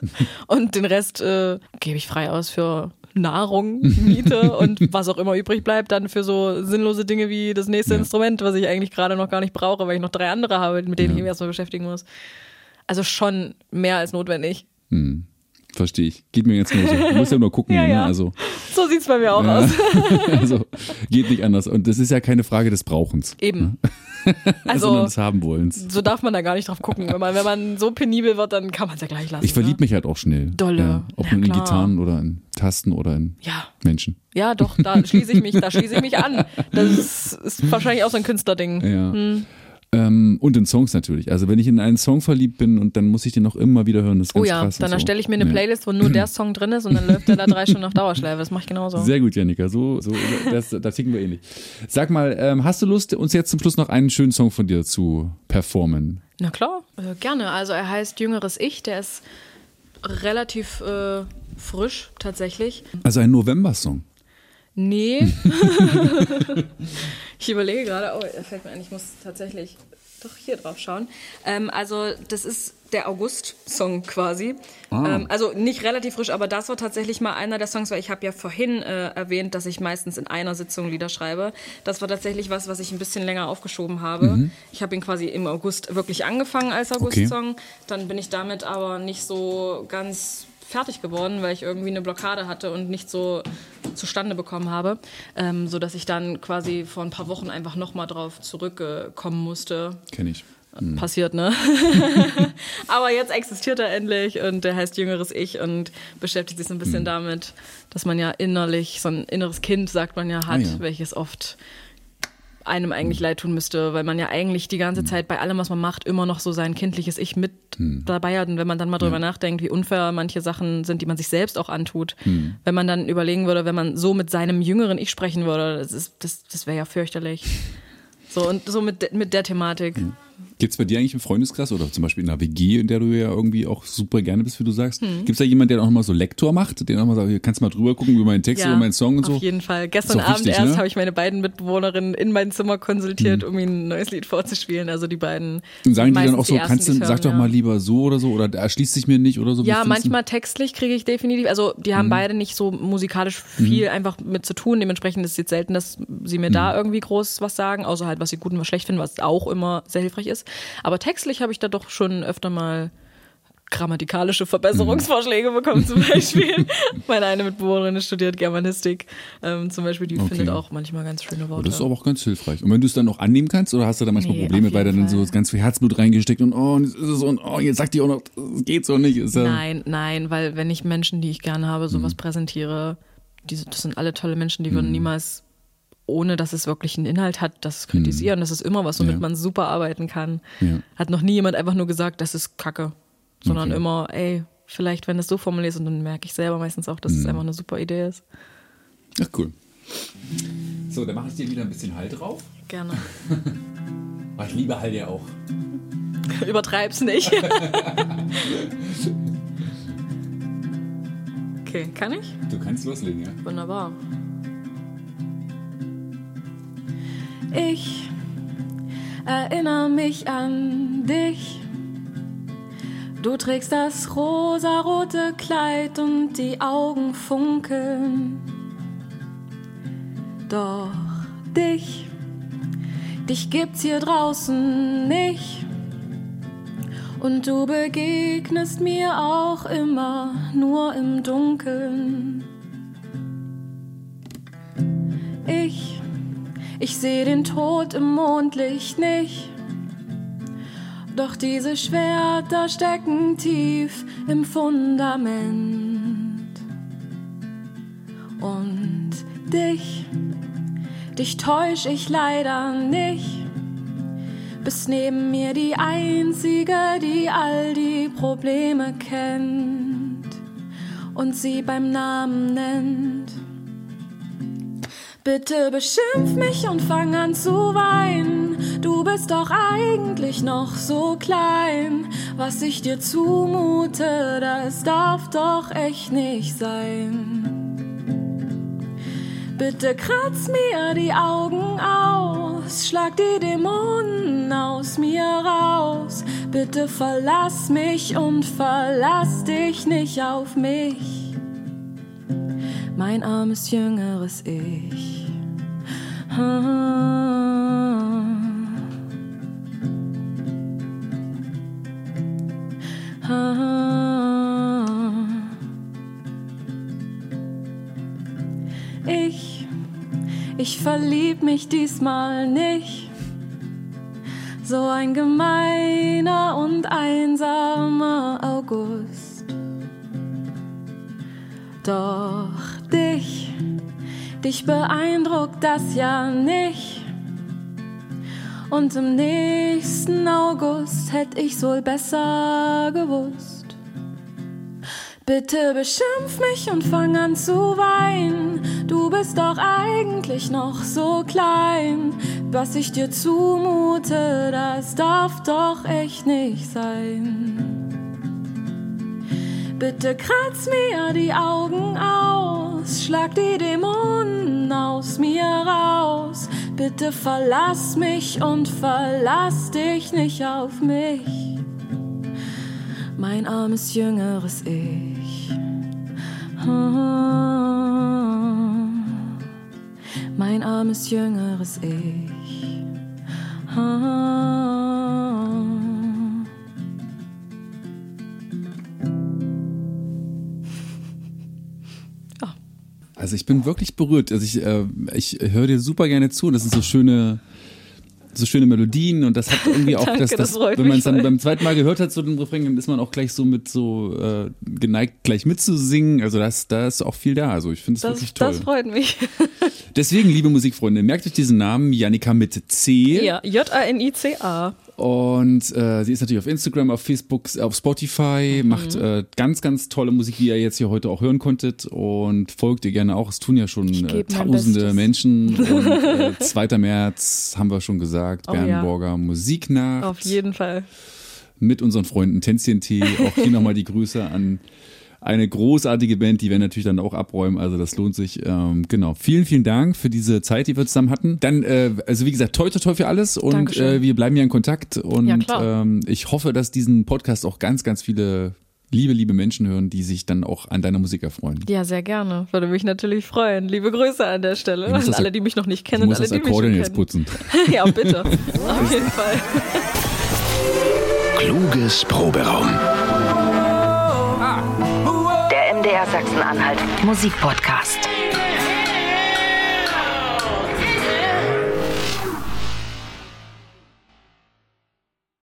und den Rest äh, gebe ich frei aus für Nahrung, Miete und was auch immer übrig bleibt, dann für so sinnlose Dinge wie das nächste Ja. Instrument, was ich eigentlich gerade noch gar nicht brauche, weil ich noch drei andere habe, mit denen Ja. ich mich erstmal beschäftigen muss. Also schon mehr als notwendig. Hm. Verstehe ich. Geht mir jetzt nur so. Du musst ja nur gucken. Ja, ne? ja. Also, So sieht's bei mir auch Ja. aus. also geht nicht anders. Und das ist ja keine Frage des Brauchens, Eben. sondern Also des Haben-Wollens. so darf man da gar nicht drauf gucken. Wenn man, wenn man so penibel wird, dann kann man es ja gleich lassen. Ich verliebe ne? mich halt auch schnell. Dolle. Ja, ob nun in. Gitarren oder in Tasten oder in Menschen. ja, doch, da schließe ich mich, da schließe ich mich an. Das ist, ist wahrscheinlich auch so ein Künstlerding. Ja. Hm. Ähm, und in Songs natürlich. Also wenn ich in einen Song verliebt bin und dann muss ich den noch immer wieder hören, das ist Oh ganz ja, krass. dann so. erstelle ich mir eine Ja. Playlist, wo nur der Song drin ist und dann läuft der da drei Stunden auf Dauerschleife. Das mache ich genauso. Sehr gut, Janika. So, so, das, da ticken wir ähnlich. Sag mal, ähm, hast du Lust, uns jetzt zum Schluss noch einen schönen Song von dir zu performen? Na klar, äh, gerne. Also er heißt Jüngeres Ich, der ist relativ äh, frisch tatsächlich. Also ein November-Song. Nee. ich überlege gerade, oh, fällt mir ein, ich muss tatsächlich doch hier drauf schauen. Ähm, also, das ist der August-Song quasi. Ah. Ähm, also nicht relativ frisch, aber das war tatsächlich mal einer der Songs, weil ich habe ja vorhin äh, erwähnt, dass ich meistens in einer Sitzung Lieder schreibe. Das war tatsächlich was, was ich ein bisschen länger aufgeschoben habe. Ich habe ihn quasi im August wirklich angefangen als August-Song. Dann bin ich damit aber nicht so ganz fertig geworden, weil ich irgendwie eine Blockade hatte und nicht so zustande bekommen habe, ähm, so dass ich dann quasi vor ein paar Wochen einfach noch mal drauf zurückkommen musste. Kenn ich. passiert, ne? Aber jetzt existiert er endlich und der heißt Jüngeres Ich und beschäftigt sich so ein bisschen damit, dass man ja innerlich, so ein inneres Kind, sagt man ja, hat, Ah, ja. welches oft einem eigentlich leid tun müsste, weil man ja eigentlich die ganze Zeit bei allem, was man macht, immer noch so sein kindliches Ich mit dabei hat. Und wenn man dann mal drüber nachdenkt, wie unfair manche Sachen sind, die man sich selbst auch antut, wenn man dann überlegen würde, wenn man so mit seinem jüngeren Ich sprechen würde, das, ist- das, das wäre ja fürchterlich. So und so mit, de- mit der Thematik. Gibt es bei dir eigentlich im Freundeskreis oder zum Beispiel in einer WG, in der du ja irgendwie auch super gerne bist, wie du sagst? Hm. Gibt es da jemanden, der auch mal so Lektor macht, der auch mal sagt, hier, kannst du mal drüber gucken über meinen Text, über meinen Song und so? Auf jeden Fall. Gestern Abend wichtig, erst ne? habe ich meine beiden Mitbewohnerinnen in mein Zimmer konsultiert, um ihnen ein neues Lied vorzuspielen. Also die beiden. Und sagen die dann auch so, ersten, kannst du, sag doch ja. mal lieber so oder so oder erschließt sich mir nicht oder so? Ja, manchmal textlich kriege ich definitiv, also die Mhm. haben beide nicht so musikalisch viel einfach mit zu tun. Dementsprechend ist es jetzt selten, dass sie mir Mhm. da irgendwie groß was sagen, außer halt, was sie gut und was schlecht finden, was auch immer sehr hilfreich ist. Aber textlich habe ich da doch schon öfter mal grammatikalische Verbesserungsvorschläge bekommen, zum Beispiel. Meine eine Mitbewohnerin studiert Germanistik, ähm, zum Beispiel, die Okay. findet auch manchmal ganz schöne Worte. Das ist aber auch ganz hilfreich. Und wenn du es dann auch annehmen kannst, oder hast du da manchmal Nee, Probleme, weil dann so ganz viel Herzblut reingesteckt und oh, jetzt ist es und oh, jetzt sagt die auch noch, das geht so nicht. Ist ja, Nein, nein, weil wenn ich Menschen, die ich gerne habe, sowas Mhm. präsentiere, diese, das sind alle tolle Menschen, die würden niemals, ohne dass es wirklich einen Inhalt hat, das kritisieren. Das ist immer was, womit Mhm. Ja. man super arbeiten kann. Ja. Hat noch nie jemand einfach nur gesagt, das ist Kacke, sondern Okay. immer, ey, vielleicht wenn du es so formulierst und dann merke ich selber meistens auch, dass Mhm. es einfach eine super Idee ist. Ach cool. So, dann mache ich dir wieder ein bisschen Halt drauf. Gerne. Ich liebe Halt ja auch. Übertreib's nicht. okay, kann ich? Du kannst loslegen, ja? Wunderbar. Ich erinnere mich an dich. Du trägst das rosarote Kleid und die Augen funkeln. Doch dich, dich gibt's hier draußen nicht. Und du begegnest mir auch immer nur im Dunkeln. Ich ich seh den Tod im Mondlicht nicht. Doch diese Schwerter stecken tief im Fundament. Und dich, dich täusch ich leider nicht. Bist neben mir die Einzige, die all die Probleme kennt und sie beim Namen nennt. Bitte beschimpf mich und fang an zu weinen. Du bist doch eigentlich noch so klein. Was ich dir zumute, das darf doch echt nicht sein. Bitte kratz mir die Augen aus, schlag die Dämonen aus mir raus. Bitte verlass mich und verlass dich nicht auf mich mein armes jüngeres Ich. Ah. Ich, ich verlieb mich diesmal nicht. So ein gemeiner und einsamer August. Doch dich, dich beeindruckt das ja nicht. Und im nächsten August hätte ich's wohl besser gewusst. Bitte beschimpf mich und fang an zu weinen. Du bist doch eigentlich noch so klein. Was ich dir zumute, das darf doch echt nicht sein. Bitte kratz mir die Augen aus, schlag die Dämonen aus mir raus. Bitte verlass mich und verlass dich nicht auf mich, mein armes jüngeres Ich. Mein armes jüngeres Ich. Also ich bin wirklich berührt. Also ich, äh, ich höre dir super gerne zu. Das sind so schöne, so schöne Melodien und das hat irgendwie auch, Danke, das, das das, wenn man es dann voll. beim zweiten Mal gehört hat, so den Refrain, dann ist man auch gleich so mit so äh, geneigt, gleich mitzusingen. Also das, da ist auch viel da. Also ich finde es Das, wirklich toll. das freut mich. Deswegen, liebe Musikfreunde, merkt euch diesen Namen, Janika mit C. Ja, J-A-N-I-C-A. Und äh, sie ist natürlich auf Instagram, auf Facebook, auf Spotify, Mhm. macht äh, ganz, ganz tolle Musik, wie ihr jetzt hier heute auch hören konntet. Und folgt ihr gerne auch. Es tun ja schon äh, tausende Bestes. Menschen. Und äh, 2. März haben wir schon gesagt, Oh ja. Bernburger Musiknacht. Auf jeden Fall. Mit unseren Freunden Tänzchen Tee. Auch hier nochmal die Grüße an eine großartige Band, die werden natürlich dann auch abräumen, also das lohnt sich. Ähm, genau. Vielen, vielen Dank für diese Zeit, die wir zusammen hatten. Dann, äh, also wie gesagt, toi, toi, toi für alles und Dankeschön. äh, wir bleiben ja in Kontakt und Ja, ähm, ich hoffe, dass diesen Podcast auch ganz, ganz viele liebe, liebe Menschen hören, die sich dann auch an deiner Musik erfreuen. Ja, sehr gerne. Würde mich natürlich freuen. Liebe Grüße an der Stelle. An alle, die mich noch nicht Ich kennen alle, das die mich schon jetzt putzen. ja, bitte. Auf jeden Fall. Kluges Proberaum. MDR Sachsen-Anhalt Musikpodcast.